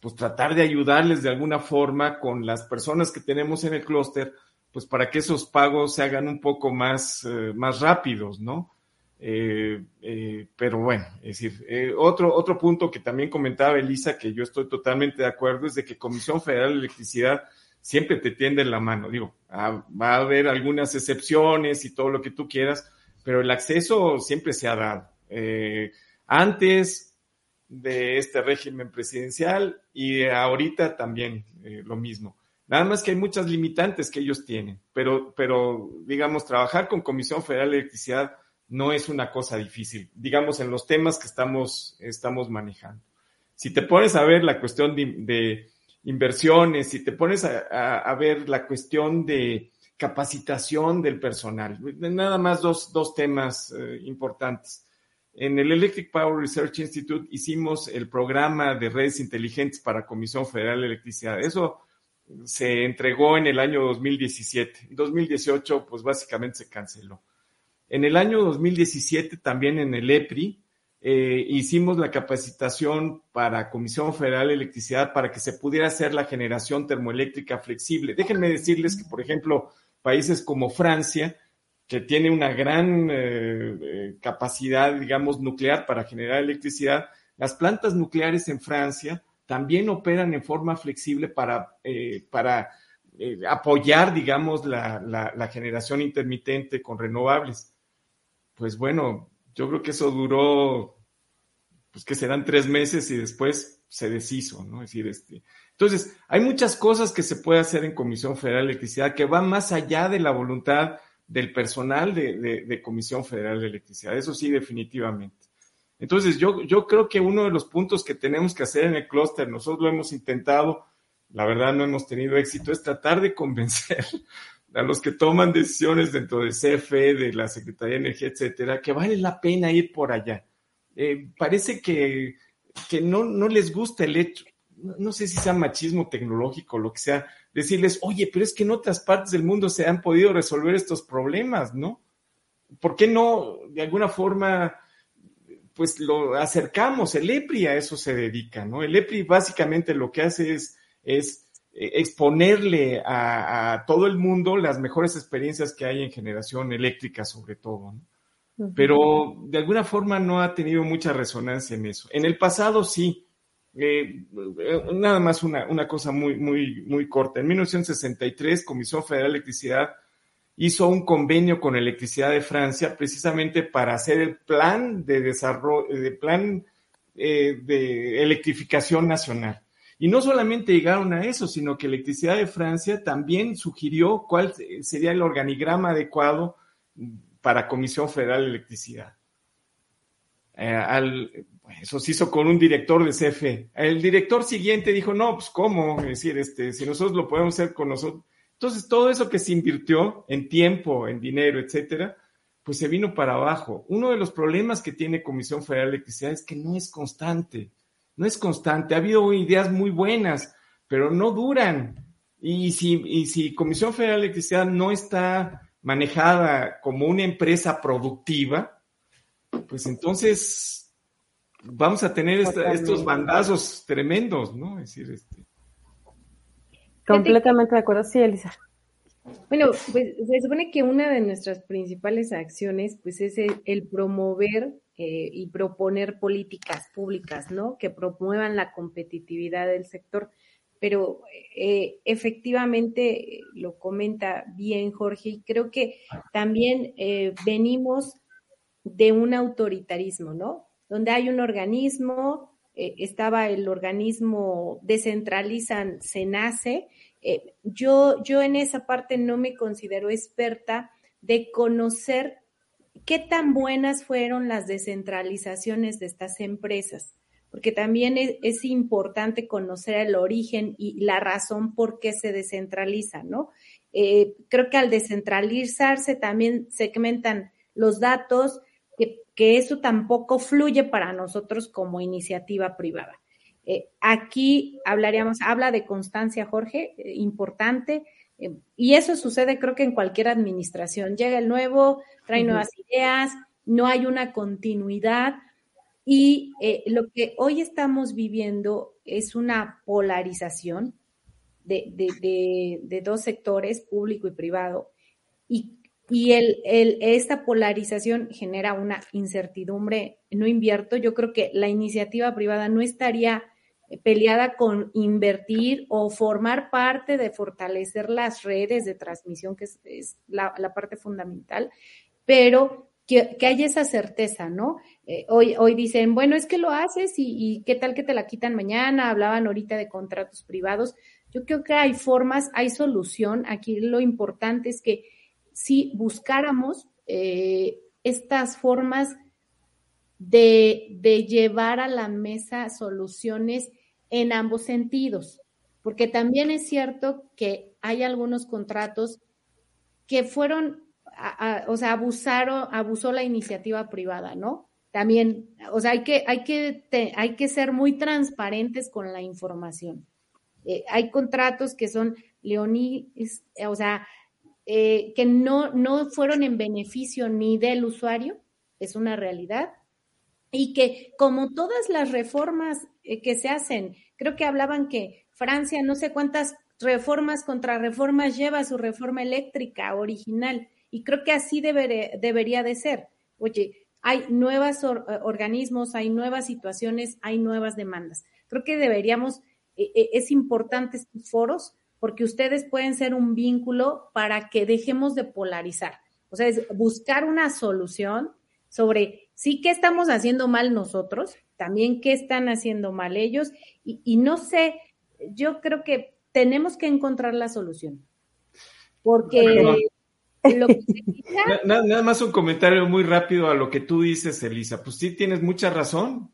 pues tratar de ayudarles de alguna forma con las personas que tenemos en el clúster, pues para que esos pagos se hagan un poco más, eh, más rápidos, ¿no? Eh, eh, pero bueno, es decir, eh, otro, otro punto que también comentaba Elisa, que yo estoy totalmente de acuerdo, es de que Comisión Federal de Electricidad siempre te tiende la mano. Digo, ah, va a haber algunas excepciones y todo lo que tú quieras, pero el acceso siempre se ha dado. Antes de este régimen presidencial y ahorita también lo mismo. Nada más que hay muchas limitantes que ellos tienen, pero, pero digamos, trabajar con Comisión Federal de Electricidad no es una cosa difícil, digamos, en los temas que estamos, estamos manejando. Si te pones a ver la cuestión de, inversiones, si te pones a, ver la cuestión de capacitación del personal, nada más dos, dos temas eh, importantes. En el Electric Power Research Institute hicimos el programa de redes inteligentes para Comisión Federal de Electricidad. Eso se entregó en el año 2017. En 2018, pues básicamente se canceló. En el año 2017, también en el EPRI, eh, hicimos la capacitación para Comisión Federal de Electricidad para que se pudiera hacer la generación termoeléctrica flexible. Déjenme decirles que, por ejemplo, países como Francia, que tiene una gran eh, eh, capacidad, digamos, nuclear para generar electricidad, las plantas nucleares en Francia también operan en forma flexible para, eh, para apoyar, digamos, la, la, la generación intermitente con renovables. Pues bueno, yo creo que eso duró, pues que serán tres meses y después se deshizo, ¿no? Es decir, este. Entonces, hay muchas cosas que se puede hacer en Comisión Federal de Electricidad que van más allá de la voluntad del personal de, de, Comisión Federal de Electricidad. Eso sí, definitivamente. Entonces, yo, yo creo que uno de los puntos que tenemos que hacer en el clúster, nosotros lo hemos intentado, la verdad no hemos tenido éxito, es tratar de convencer a los que toman decisiones dentro de CFE, de la Secretaría de Energía, etcétera, que vale la pena ir por allá. Eh, parece que, que no, no les gusta el hecho, no sé si sea machismo tecnológico, lo que sea, decirles, oye, pero es que en otras partes del mundo se han podido resolver estos problemas, ¿no? ¿Por qué no, de alguna forma, pues lo acercamos? El EPRI a eso se dedica, ¿no? El EPRI básicamente lo que hace es, es exponerle a, a, todo el mundo las mejores experiencias que hay en generación eléctrica, sobre todo, ¿no? Pero de alguna forma no ha tenido mucha resonancia en eso. En el pasado sí, eh, nada más una, una, cosa muy, muy, muy corta. En 1963, Comisión Federal de Electricidad hizo un convenio con Electricidad de Francia precisamente para hacer el plan de desarrollo, de plan eh, de electrificación nacional. Y no solamente llegaron a eso, sino que Electricidad de Francia también sugirió cuál sería el organigrama adecuado para Comisión Federal de Electricidad. Eh, al, eso se hizo con un director de CFE. El director siguiente dijo, no, pues cómo, es decir, este, si nosotros lo podemos hacer con nosotros. Entonces, todo eso que se invirtió en tiempo, en dinero, etcétera, pues se vino para abajo. Uno de los problemas que tiene Comisión Federal de Electricidad es que no es constante. No es constante. Ha habido ideas muy buenas, pero no duran. Y si, y si Comisión Federal de Electricidad no está manejada como una empresa productiva, pues entonces vamos a tener esta, estos bandazos tremendos, ¿no? Es decir, este. Completamente de acuerdo, sí, Elisa. Bueno, pues se supone que una de nuestras principales acciones, pues es el, promover eh, y proponer políticas públicas, ¿no? Que promuevan la competitividad del sector. Pero eh, efectivamente, lo comenta bien Jorge, y creo que también eh, venimos de un autoritarismo, ¿no? donde hay un organismo, estaba el organismo descentralizan, se nace. Eh, yo, yo en esa parte no me considero experta de conocer qué tan buenas fueron las descentralizaciones de estas empresas, porque también es, importante conocer el origen y la razón por qué se descentraliza, ¿no? Eh, creo que al descentralizarse también segmentan los datos, que, eso tampoco fluye para nosotros como iniciativa privada. Eh, aquí hablaríamos, habla de constancia, Jorge, eh, importante, y eso sucede creo que en cualquier administración. Llega el nuevo, trae nuevas ideas, no hay una continuidad, y lo que hoy estamos viviendo es una polarización de, de, de dos sectores, público y privado, y y el, el, esta polarización genera una incertidumbre. No invierto. Yo creo que la iniciativa privada no estaría peleada con invertir o formar parte de fortalecer las redes de transmisión, que es, la, parte fundamental, pero que, haya esa certeza, ¿no? Eh, hoy, hoy dicen, bueno, es que lo haces y, qué tal que te la quitan mañana, hablaban ahorita de contratos privados. Yo creo que hay formas, hay solución. Aquí lo importante es que si buscáramos eh, estas formas de, llevar a la mesa soluciones en ambos sentidos, porque también es cierto que hay algunos contratos que fueron, o sea, abusaron, abusó la iniciativa privada, ¿no? También, o sea, hay que, hay que, hay que ser muy transparentes con la información. Eh, hay contratos que son Leoní, o sea, eh, que no, no fueron en beneficio ni del usuario, es una realidad, y que como todas las reformas que se hacen, creo que hablaban que Francia no sé cuántas reformas contra reformas lleva su reforma eléctrica original, y creo que así debería de ser. Oye, hay nuevos eh, organismos, hay nuevas situaciones, hay nuevas demandas. Creo que deberíamos, es importante estos foros porque ustedes pueden ser un vínculo para que dejemos de polarizar. O sea, es buscar una solución sobre sí qué estamos haciendo mal nosotros, también qué están haciendo mal ellos, y, no sé, yo creo que tenemos que encontrar la solución. Porque lo que [laughs] nada, nada más un comentario muy rápido a lo que tú dices, Elisa. Pues sí, tienes mucha razón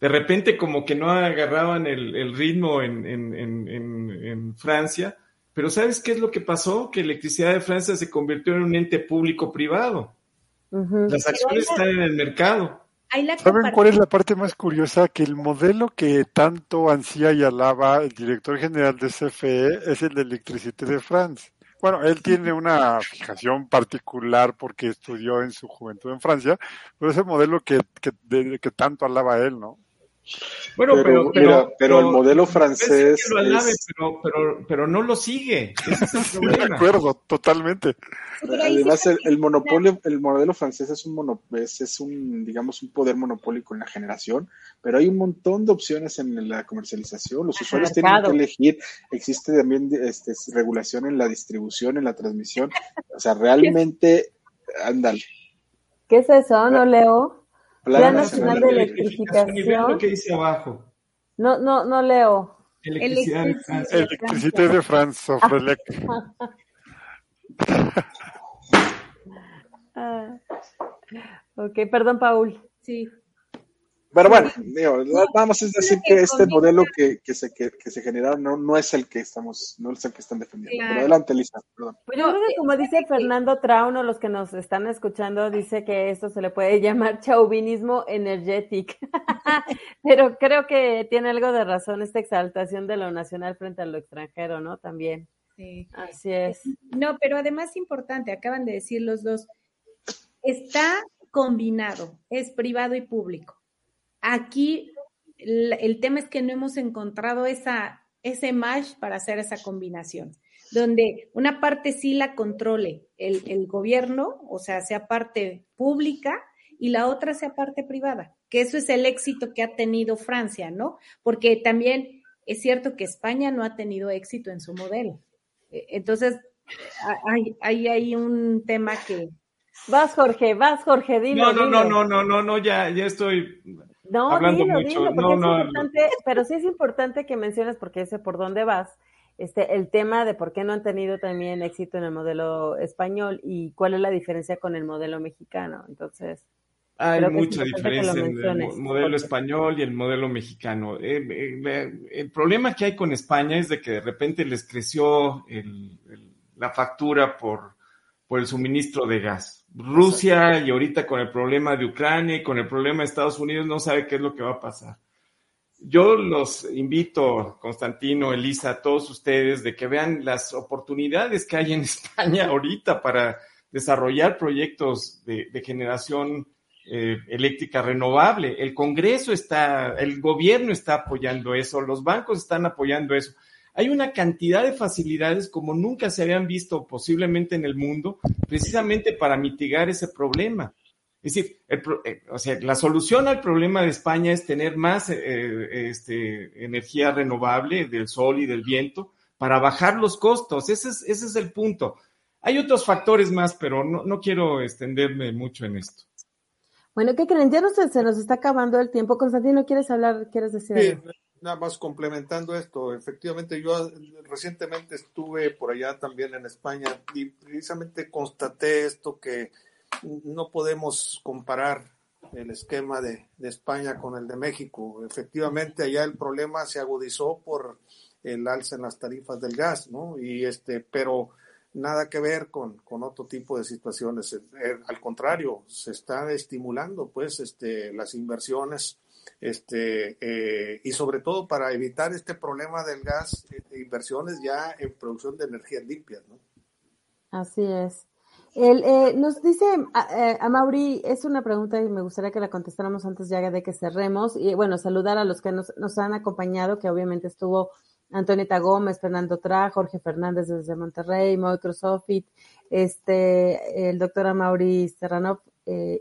de repente como que no agarraban el, ritmo en, Francia, Pero ¿sabes qué es lo que pasó? Que Electricidad de Francia se convirtió en un ente público-privado. Las acciones están en el mercado. ¿Saben cuál es la parte más curiosa? Que el modelo que tanto ansía y alaba el director general de CFE es el de Electricité de France. Bueno, él tiene una fijación particular porque estudió en su juventud en Francia, pero es el modelo que, que, que tanto alaba él, ¿no? Bueno, pero, pero, pero, el modelo francés. pero, pero, pero, no lo sigue. de acuerdo, totalmente. Además, el, monopolio, el modelo francés es un, es, un, digamos, un poder monopólico en la generación, pero hay un montón de opciones en la comercialización. Los usuarios tienen que elegir. Existe también este, regulación en la distribución, en la transmisión. O sea, realmente, ándale. ¿Qué es eso? No leo. Plan, Nacional, de Electrificación. lo que dice abajo. No, no, no leo. Electricidad de Francia. Electricidad de Francia, [laughs] ah. ok, perdón, Paul. Sí. Pero bueno, digo, vamos a decir que este modelo que, que, se, que, se generaron no, no es el que estamos, no es el que están defendiendo. Pero adelante, Lisa, perdón. Pues yo creo que como dice Fernando Trauno, los que nos están escuchando, dice que esto se le puede llamar [laughs] chauvinismo energético. [laughs] Pero creo que tiene algo de razón esta exaltación de lo nacional frente a lo extranjero, ¿no? También. Sí. Así es. No, pero además importante, acaban de decir los dos, está combinado, es privado y público Aquí el, tema es que no hemos encontrado esa, ese match para hacer esa combinación, donde una parte sí la controle el, el gobierno, o sea, sea parte pública, y la otra sea parte privada, que eso es el éxito que ha tenido Francia, ¿no? Porque también es cierto que España no ha tenido éxito en su modelo. E, entonces, hay, hay, hay un tema que... Vas, Jorge, vas, Jorge, dime. No, no, no, no, no, no, no, ya, ya estoy no, hablando dilo, mucho. Dilo, porque es importante, pero sí es importante que menciones, porque sé por dónde vas, este, el tema de por qué no han tenido también éxito en el modelo español y cuál es la diferencia con el modelo mexicano. Entonces, hay mucha diferencia en el modelo español y el modelo mexicano. Eh, eh, el problema que hay con España es de que de repente les creció la factura por, por el suministro de gas. Rusia y ahorita con el problema de Ucrania y con el problema de Estados Unidos no sabe qué es lo que va a pasar. Yo los invito, Constantino, Elisa, a todos ustedes, de que vean las oportunidades que hay en [laughs] España ahorita para desarrollar proyectos de, generación eh, eléctrica renovable. El Congreso está, el gobierno está apoyando eso, los bancos están apoyando eso hay una cantidad de facilidades como nunca se habían visto posiblemente en el mundo, precisamente para mitigar ese problema. Es decir, eh, o sea, la solución al problema de España es tener más eh, este, energía renovable del sol y del viento para bajar los costos. Ese es, ese es el punto. Hay otros factores más, pero no, no quiero extenderme mucho en esto. Bueno, ¿qué creen? Ya no se, se nos está acabando el tiempo. Constantino, ¿quieres hablar? ¿Quieres decir algo? Nada más complementando esto, efectivamente yo recientemente estuve por allá también en España y precisamente constaté esto que no podemos comparar el esquema de, España con el de México. Efectivamente allá el problema se agudizó por el alza en las tarifas del gas, ¿no? Y este, pero nada que ver con, con otro tipo de situaciones. Eh, al contrario, se está estimulando pues este, las inversiones este, eh, y sobre todo para evitar este problema del gas, eh, inversiones ya en producción de energías limpias, ¿no? Así es. El, eh, nos dice a, Mauri, es una pregunta y me gustaría que la contestáramos antes ya de que cerremos. Y bueno, saludar a los que nos, nos han acompañado, que obviamente estuvo Antonieta Gómez, Fernando Tra, Jorge Fernández desde Monterrey, Microsoft, este, el doctor Amaury Serrano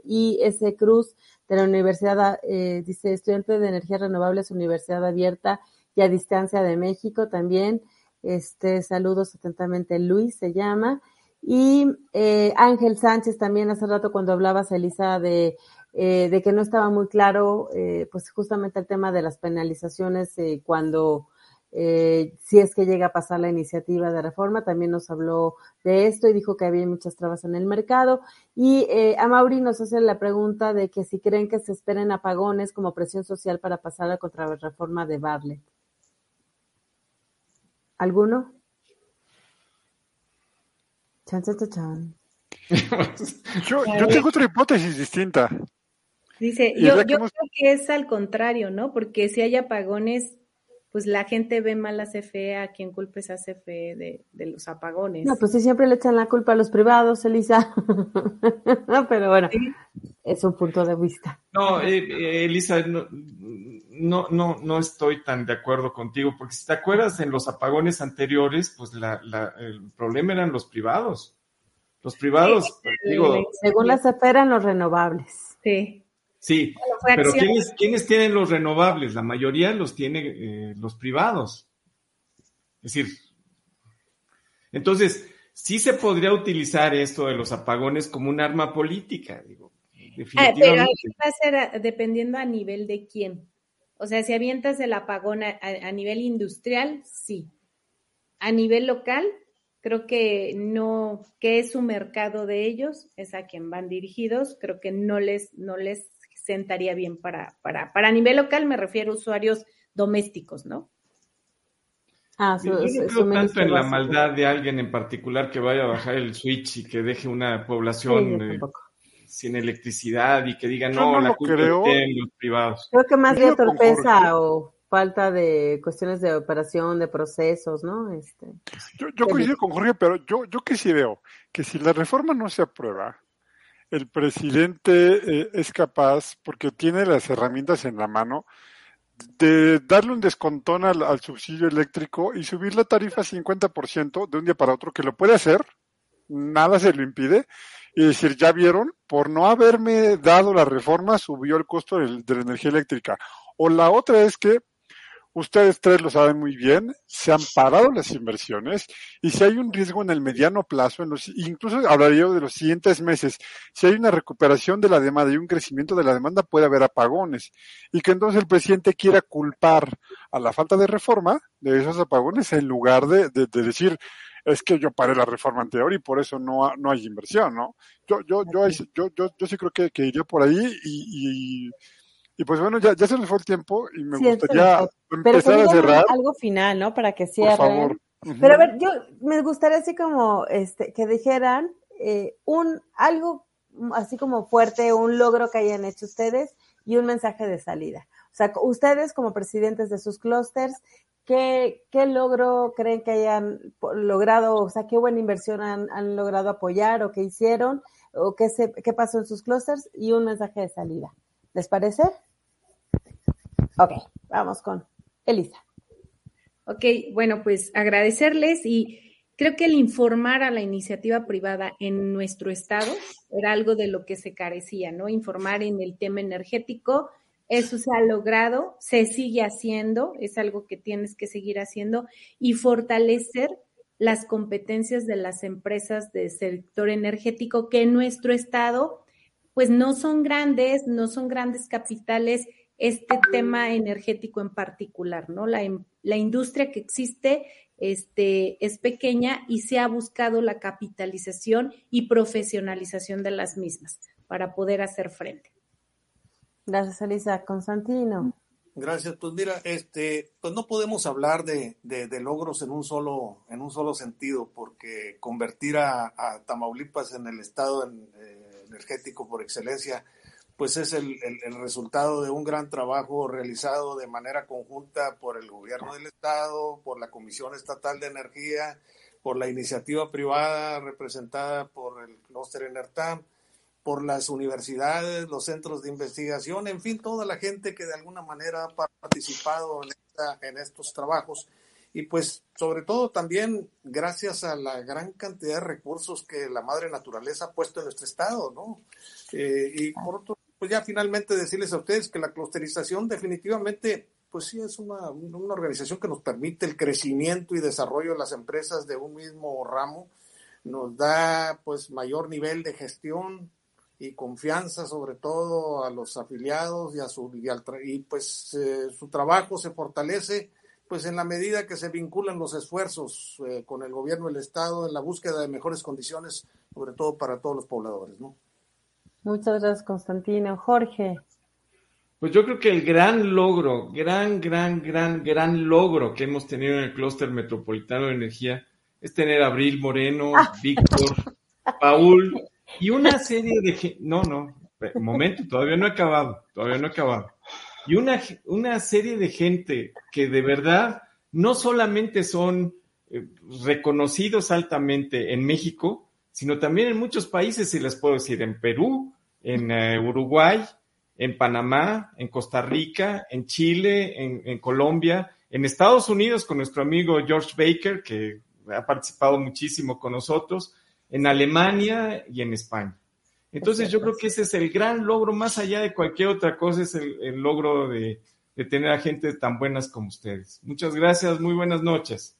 y S. Cruz de la Universidad, eh, dice, estudiante de energías renovables, Universidad Abierta y a Distancia de México también. Este, saludos atentamente, Luis se llama. Y eh, Ángel Sánchez también hace rato cuando hablabas, Elisa, de, eh, de que no estaba muy claro, eh, pues justamente el tema de las penalizaciones eh, cuando eh, si es que llega a pasar la iniciativa de reforma, también nos habló de esto y dijo que había muchas trabas en el mercado. Y eh, a Mauri nos hace la pregunta de que si creen que se esperen apagones como presión social para pasar la contrarreforma de Barlett. ¿Alguno? Chan, chan, chan, chan. [laughs] Yo, yo tengo otra hipótesis distinta. Dice, yo, yo hemos- creo que es al contrario, ¿no? Porque si hay apagones, pues la gente ve mal a CFE, a quien culpes a CFE de, de los apagones. No, pues sí, siempre le echan la culpa a los privados, Elisa. [laughs] Pero bueno, es un punto de vista. No, eh, eh, Elisa, no, no, no, no estoy tan de acuerdo contigo, porque si te acuerdas en los apagones anteriores, pues la, la- el problema eran los privados. Los privados, digo, Según la CFE eran los renovables. Sí. Sí, Bueno, pero. ¿quiénes, quiénes tienen los renovables? La mayoría los tiene eh, los privados. Es decir, entonces, sí se podría utilizar esto de los apagones como un arma política, digo, Ah, pero definitivamente. ahí va a ser a- dependiendo a nivel de quién. O sea, si avientas el apagón a, a- a nivel industrial, sí. A nivel local, creo que no, que es su mercado de ellos, es a quien van dirigidos, creo que no les, no les sentaría bien para, para, para nivel local, me refiero a usuarios domésticos, ¿no? Ah, Yo no creo tanto en la básico. maldad de alguien en particular que vaya a bajar el switch y que deje una Sí, población yo eh, sin electricidad y que diga, no, no la culpa creo. tienen los privados. Creo que más bien torpeza o falta de cuestiones de operación, de procesos, ¿no? Este, Yo, yo coincido con Jorge, pero yo, yo que sí veo que si la reforma no se aprueba, el presidente eh, es capaz, porque tiene las herramientas en la mano, de darle un descontón al, subsidio eléctrico y subir la tarifa 50% de un día para otro, que lo puede hacer, nada se lo impide, y decir, ya vieron, por no haberme dado la reforma, subió el costo de la energía eléctrica. O la otra es que ustedes tres lo saben muy bien, se han parado las inversiones y si hay un riesgo en el mediano plazo, en los, incluso hablaría yo de los siguientes meses, si hay una recuperación de la demanda y un crecimiento de la demanda, puede haber apagones y que entonces el presidente quiera culpar a la falta de reforma de esos apagones en lugar de, de- de decir es que yo paré la reforma anterior y por eso no, ha- no hay inversión, ¿no? Yo, yo, yo, yo, yo, yo sí creo que, que iría por ahí y, y, y pues bueno, ya, ya se nos fue el tiempo y me gustaría Pero empezar a cerrar, algo final, ¿no? Para que por cierren. Pero a ver, yo me gustaría así como este que dijeran eh, un algo así como fuerte, un logro que hayan hecho ustedes y un mensaje de salida. O sea, ustedes como presidentes de sus clústeres, ¿qué, ¿qué logro creen que hayan logrado? O sea, ¿qué buena inversión han, han logrado apoyar o qué hicieron? ¿O qué, se, qué pasó en sus clústeres? Y un mensaje de salida. ¿Les parece? Ok, vamos con Elisa. Ok, bueno, pues agradecerles y creo que el informar a la iniciativa privada en nuestro estado era algo de lo que se carecía, ¿no? Informar en el tema energético, eso se ha logrado, se sigue haciendo, es algo que tienes que seguir haciendo y fortalecer las competencias de las empresas del sector energético que en nuestro estado pues no son grandes, no son grandes capitales este tema energético en particular, ¿no? La, la industria que existe este, es pequeña y se ha buscado la capitalización y profesionalización de las mismas para poder hacer frente. Gracias, Elisa. Constantino. Gracias. Pues mira, este, pues no podemos hablar de, de- de logros en un solo, en un solo sentido, porque convertir a, a Tamaulipas en el estado en- eh, energético por excelencia, pues es el, el- resultado de un gran trabajo realizado de manera conjunta por el gobierno del estado, por la Comisión Estatal de Energía, por la iniciativa privada representada por el clúster Enertam, por las universidades, los centros de investigación, en fin, toda la gente que de alguna manera ha participado en estos trabajos. Y pues sobre todo también gracias a la gran cantidad de recursos que la madre naturaleza ha puesto en nuestro estado, ¿no? Eh, y por otro, pues ya finalmente decirles a ustedes que la clusterización definitivamente, pues sí es una, una organización que nos permite el crecimiento y desarrollo de las empresas de un mismo ramo, nos da pues mayor nivel de gestión, y confianza sobre todo a los afiliados y a su y, al y, pues eh, su trabajo se fortalece pues en la medida que se vinculan los esfuerzos eh, con el gobierno del estado en la búsqueda de mejores condiciones sobre todo para todos los pobladores no Muchas gracias, Constantino. Jorge. Pues yo creo que el gran logro, gran, gran, gran, gran logro que hemos tenido en el clúster metropolitano de energía es tener a Abril Moreno, Víctor, Paul y una serie de... No, no, momento, todavía no he acabado, todavía no he acabado. Y una, una serie de gente que de verdad no solamente son eh, reconocidos altamente en México, sino también en muchos países, si les puedo decir, en Perú, en eh, Uruguay, en Panamá, en Costa Rica, en Chile, en, Colombia, en Estados Unidos con nuestro amigo George Baker, que ha participado muchísimo con nosotros, en Alemania y en España. Entonces yo creo que ese es el gran logro, más allá de cualquier otra cosa, es el, logro de, tener a gente tan buenas como ustedes. Muchas gracias, muy buenas noches.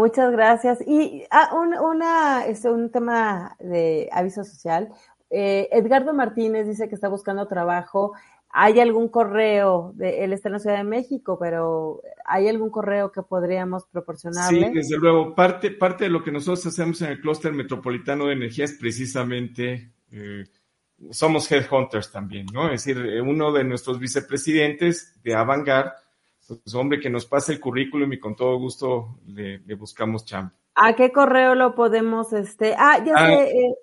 Muchas gracias. Y ah, un, una, este, un tema de aviso social. Eh, Edgardo Martínez dice que está buscando trabajo. ¿Hay algún correo? De, él está en la Ciudad de México, pero ¿hay algún correo que podríamos proporcionarle? Sí, desde luego. Parte, parte de lo que nosotros hacemos en el clúster metropolitano de energía es precisamente, eh, somos headhunters también, ¿no? Es decir, uno de nuestros vicepresidentes de Avangar, pues hombre, que nos pase el currículum y con todo gusto le, buscamos champ. ¿A qué correo lo podemos, este? Ah, ya ah. sé. Eh,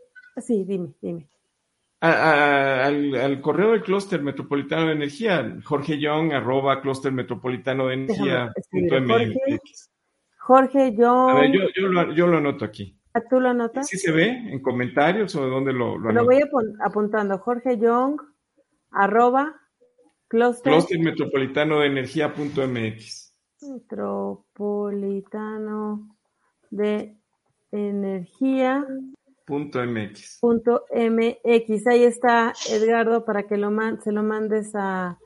sí, dime, dime al, correo del clúster metropolitano de energía, Jorge Young, arroba clúster metropolitano de energía. Jorge, Young. A ver, yo, yo, lo, yo lo anoto aquí. ¿Ah, ¿Tú lo anotas? ¿Sí se ve en comentarios o dónde lo, lo, lo voy apuntando. Jorge Young, arroba clúster. Clúster metropolitano de energía punto MX. Metropolitano de energía Punto MX. Punto MX. Ahí está Edgardo para que lo se lo mandes a,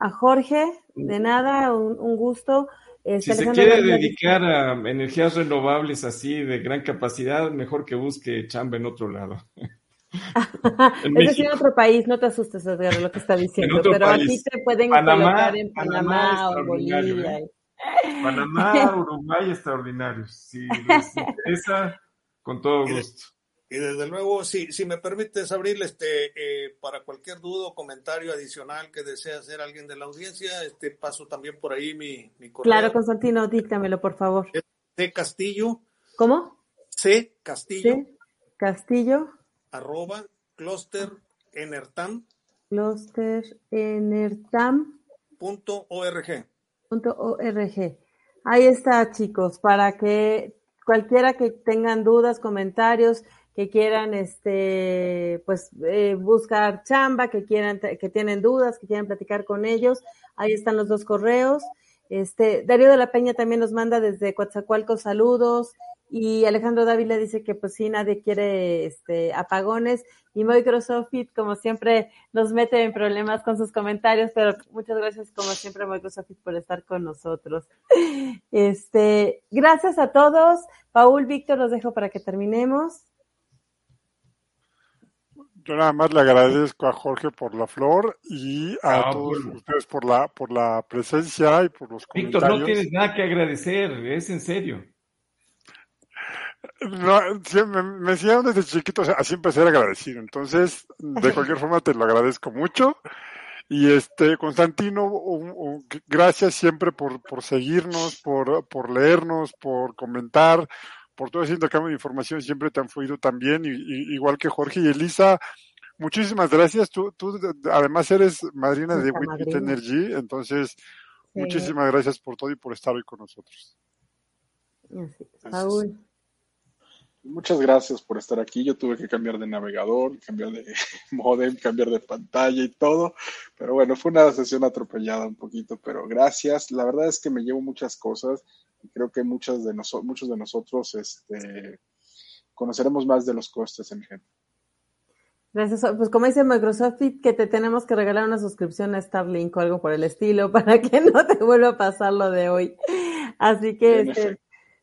a Jorge. De nada, un, gusto. Este, si se quiere dedicar a energías renovables así de gran capacidad, mejor que busque chamba en otro lado. [laughs] es decir, en otro país, no te asustes, Edgardo, lo que está diciendo, pero aquí te pueden colocar en Panamá, o Bolivia. ¿eh? [laughs] Panamá, Uruguay, extraordinarios. [laughs] Si les interesa, con todo gusto. Y desde luego, si, si me permites, Abril, este, eh, para cualquier duda o comentario adicional que desee hacer alguien de la audiencia, este, paso también por ahí mi, mi correo. Claro, Constantino, díctamelo, por favor. C. Castillo. ¿Cómo? C. Castillo. C. Castillo. Arroba cluster enertam. Cluster enertam. Punto org. Punto org. Ahí está, chicos, para que cualquiera que tengan dudas, comentarios, que quieran este pues eh, buscar chamba, que quieran que tienen dudas, que quieran platicar con ellos, ahí están los dos correos. Este Darío de la Peña también nos manda desde Coatzacoalcos saludos y Alejandro Dávila dice que pues sí nadie quiere este apagones y Microsoft como siempre nos mete en problemas con sus comentarios, pero muchas gracias como siempre Microsoft por estar con nosotros. [laughs] Este, gracias a todos. Paul, Víctor, los dejo para que terminemos. Yo nada más le agradezco a Jorge por la flor y a ah, todos ustedes por la por la presencia y por los comentarios. Víctor, no tienes nada que agradecer, es en serio. No, me, me enseñaron desde chiquito, así empecé a agradecido. Entonces, de cualquier forma, te lo agradezco mucho. Y este, Constantino, gracias siempre por, por seguirnos, por, por leernos, por comentar, por todo ese intercambio de información, siempre te han fluido también, y, igual que Jorge y Elisa. Muchísimas gracias. Tú, tú además eres madrina de Witbit Energy, entonces, muchísimas gracias por todo y por estar hoy con nosotros. Paul. Muchas gracias por estar aquí. Yo tuve que cambiar de navegador, cambiar de [laughs] modem, cambiar de pantalla y todo. Pero bueno, fue una sesión atropellada un poquito, pero gracias. La verdad es que me llevo muchas cosas y creo que muchos de, muchos de nosotros este, conoceremos más de los costes en gente. Gracias. Pues como dice Microsoft, que te tenemos que regalar una suscripción a Starlink o algo por el estilo [laughs] para que no te vuelva a pasar lo de hoy. Así que, este,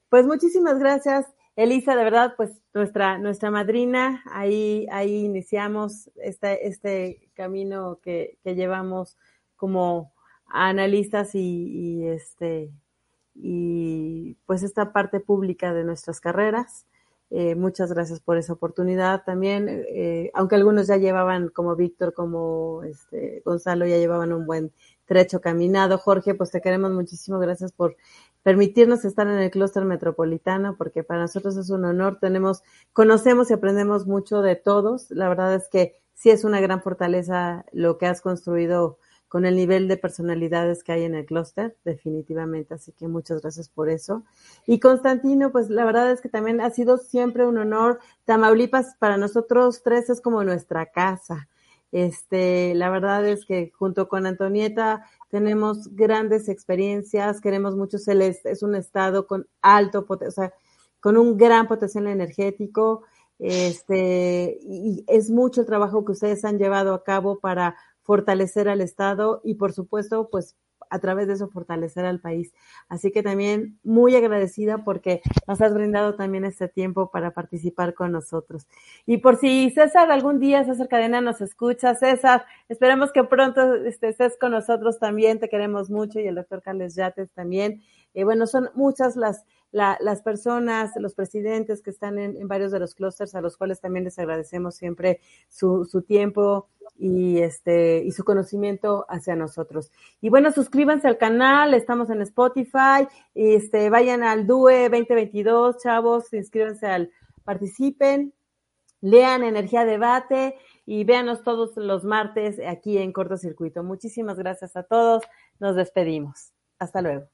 pues muchísimas gracias. Elisa, de verdad, pues nuestra, nuestra madrina, ahí, ahí iniciamos este, este camino que, que llevamos como analistas y, y, este y pues esta parte pública de nuestras carreras. Eh, muchas gracias por esa oportunidad también, eh, aunque algunos ya llevaban, como Víctor, como este Gonzalo, ya llevaban un buen trecho caminado. Jorge, pues te queremos muchísimo, gracias por permitirnos estar en el clúster metropolitano, porque para nosotros es un honor. Tenemos, conocemos y aprendemos mucho de todos. La verdad es que sí es una gran fortaleza lo que has construido con el nivel de personalidades que hay en el clúster, definitivamente. Así que muchas gracias por eso. Y Constantino, pues la verdad es que también ha sido siempre un honor. Tamaulipas para nosotros tres es como nuestra casa. Este, la verdad es que junto con Antonieta tenemos grandes experiencias, queremos mucho Celeste, es un estado con alto, o sea, con un gran potencial energético, este, y es mucho el trabajo que ustedes han llevado a cabo para fortalecer al Estado y por supuesto, pues a través de eso fortalecer al país. Así que también muy agradecida porque nos has brindado también este tiempo para participar con nosotros. Y por si César algún día, César Cadena nos escucha, César, esperemos que pronto este, estés con nosotros también, te queremos mucho y el doctor Carles Yates también. Eh, bueno, son muchas las las personas, los presidentes que están en, varios de los clústeres, a los cuales también les agradecemos siempre su, su tiempo y este y su conocimiento hacia nosotros. Y bueno, suscríbanse al canal, estamos en Spotify, este vayan al DUE 2022, chavos, inscríbanse al participen, lean Energía Debate y véanos todos los martes aquí en Cortocircuito. Muchísimas gracias a todos. Nos despedimos. Hasta luego.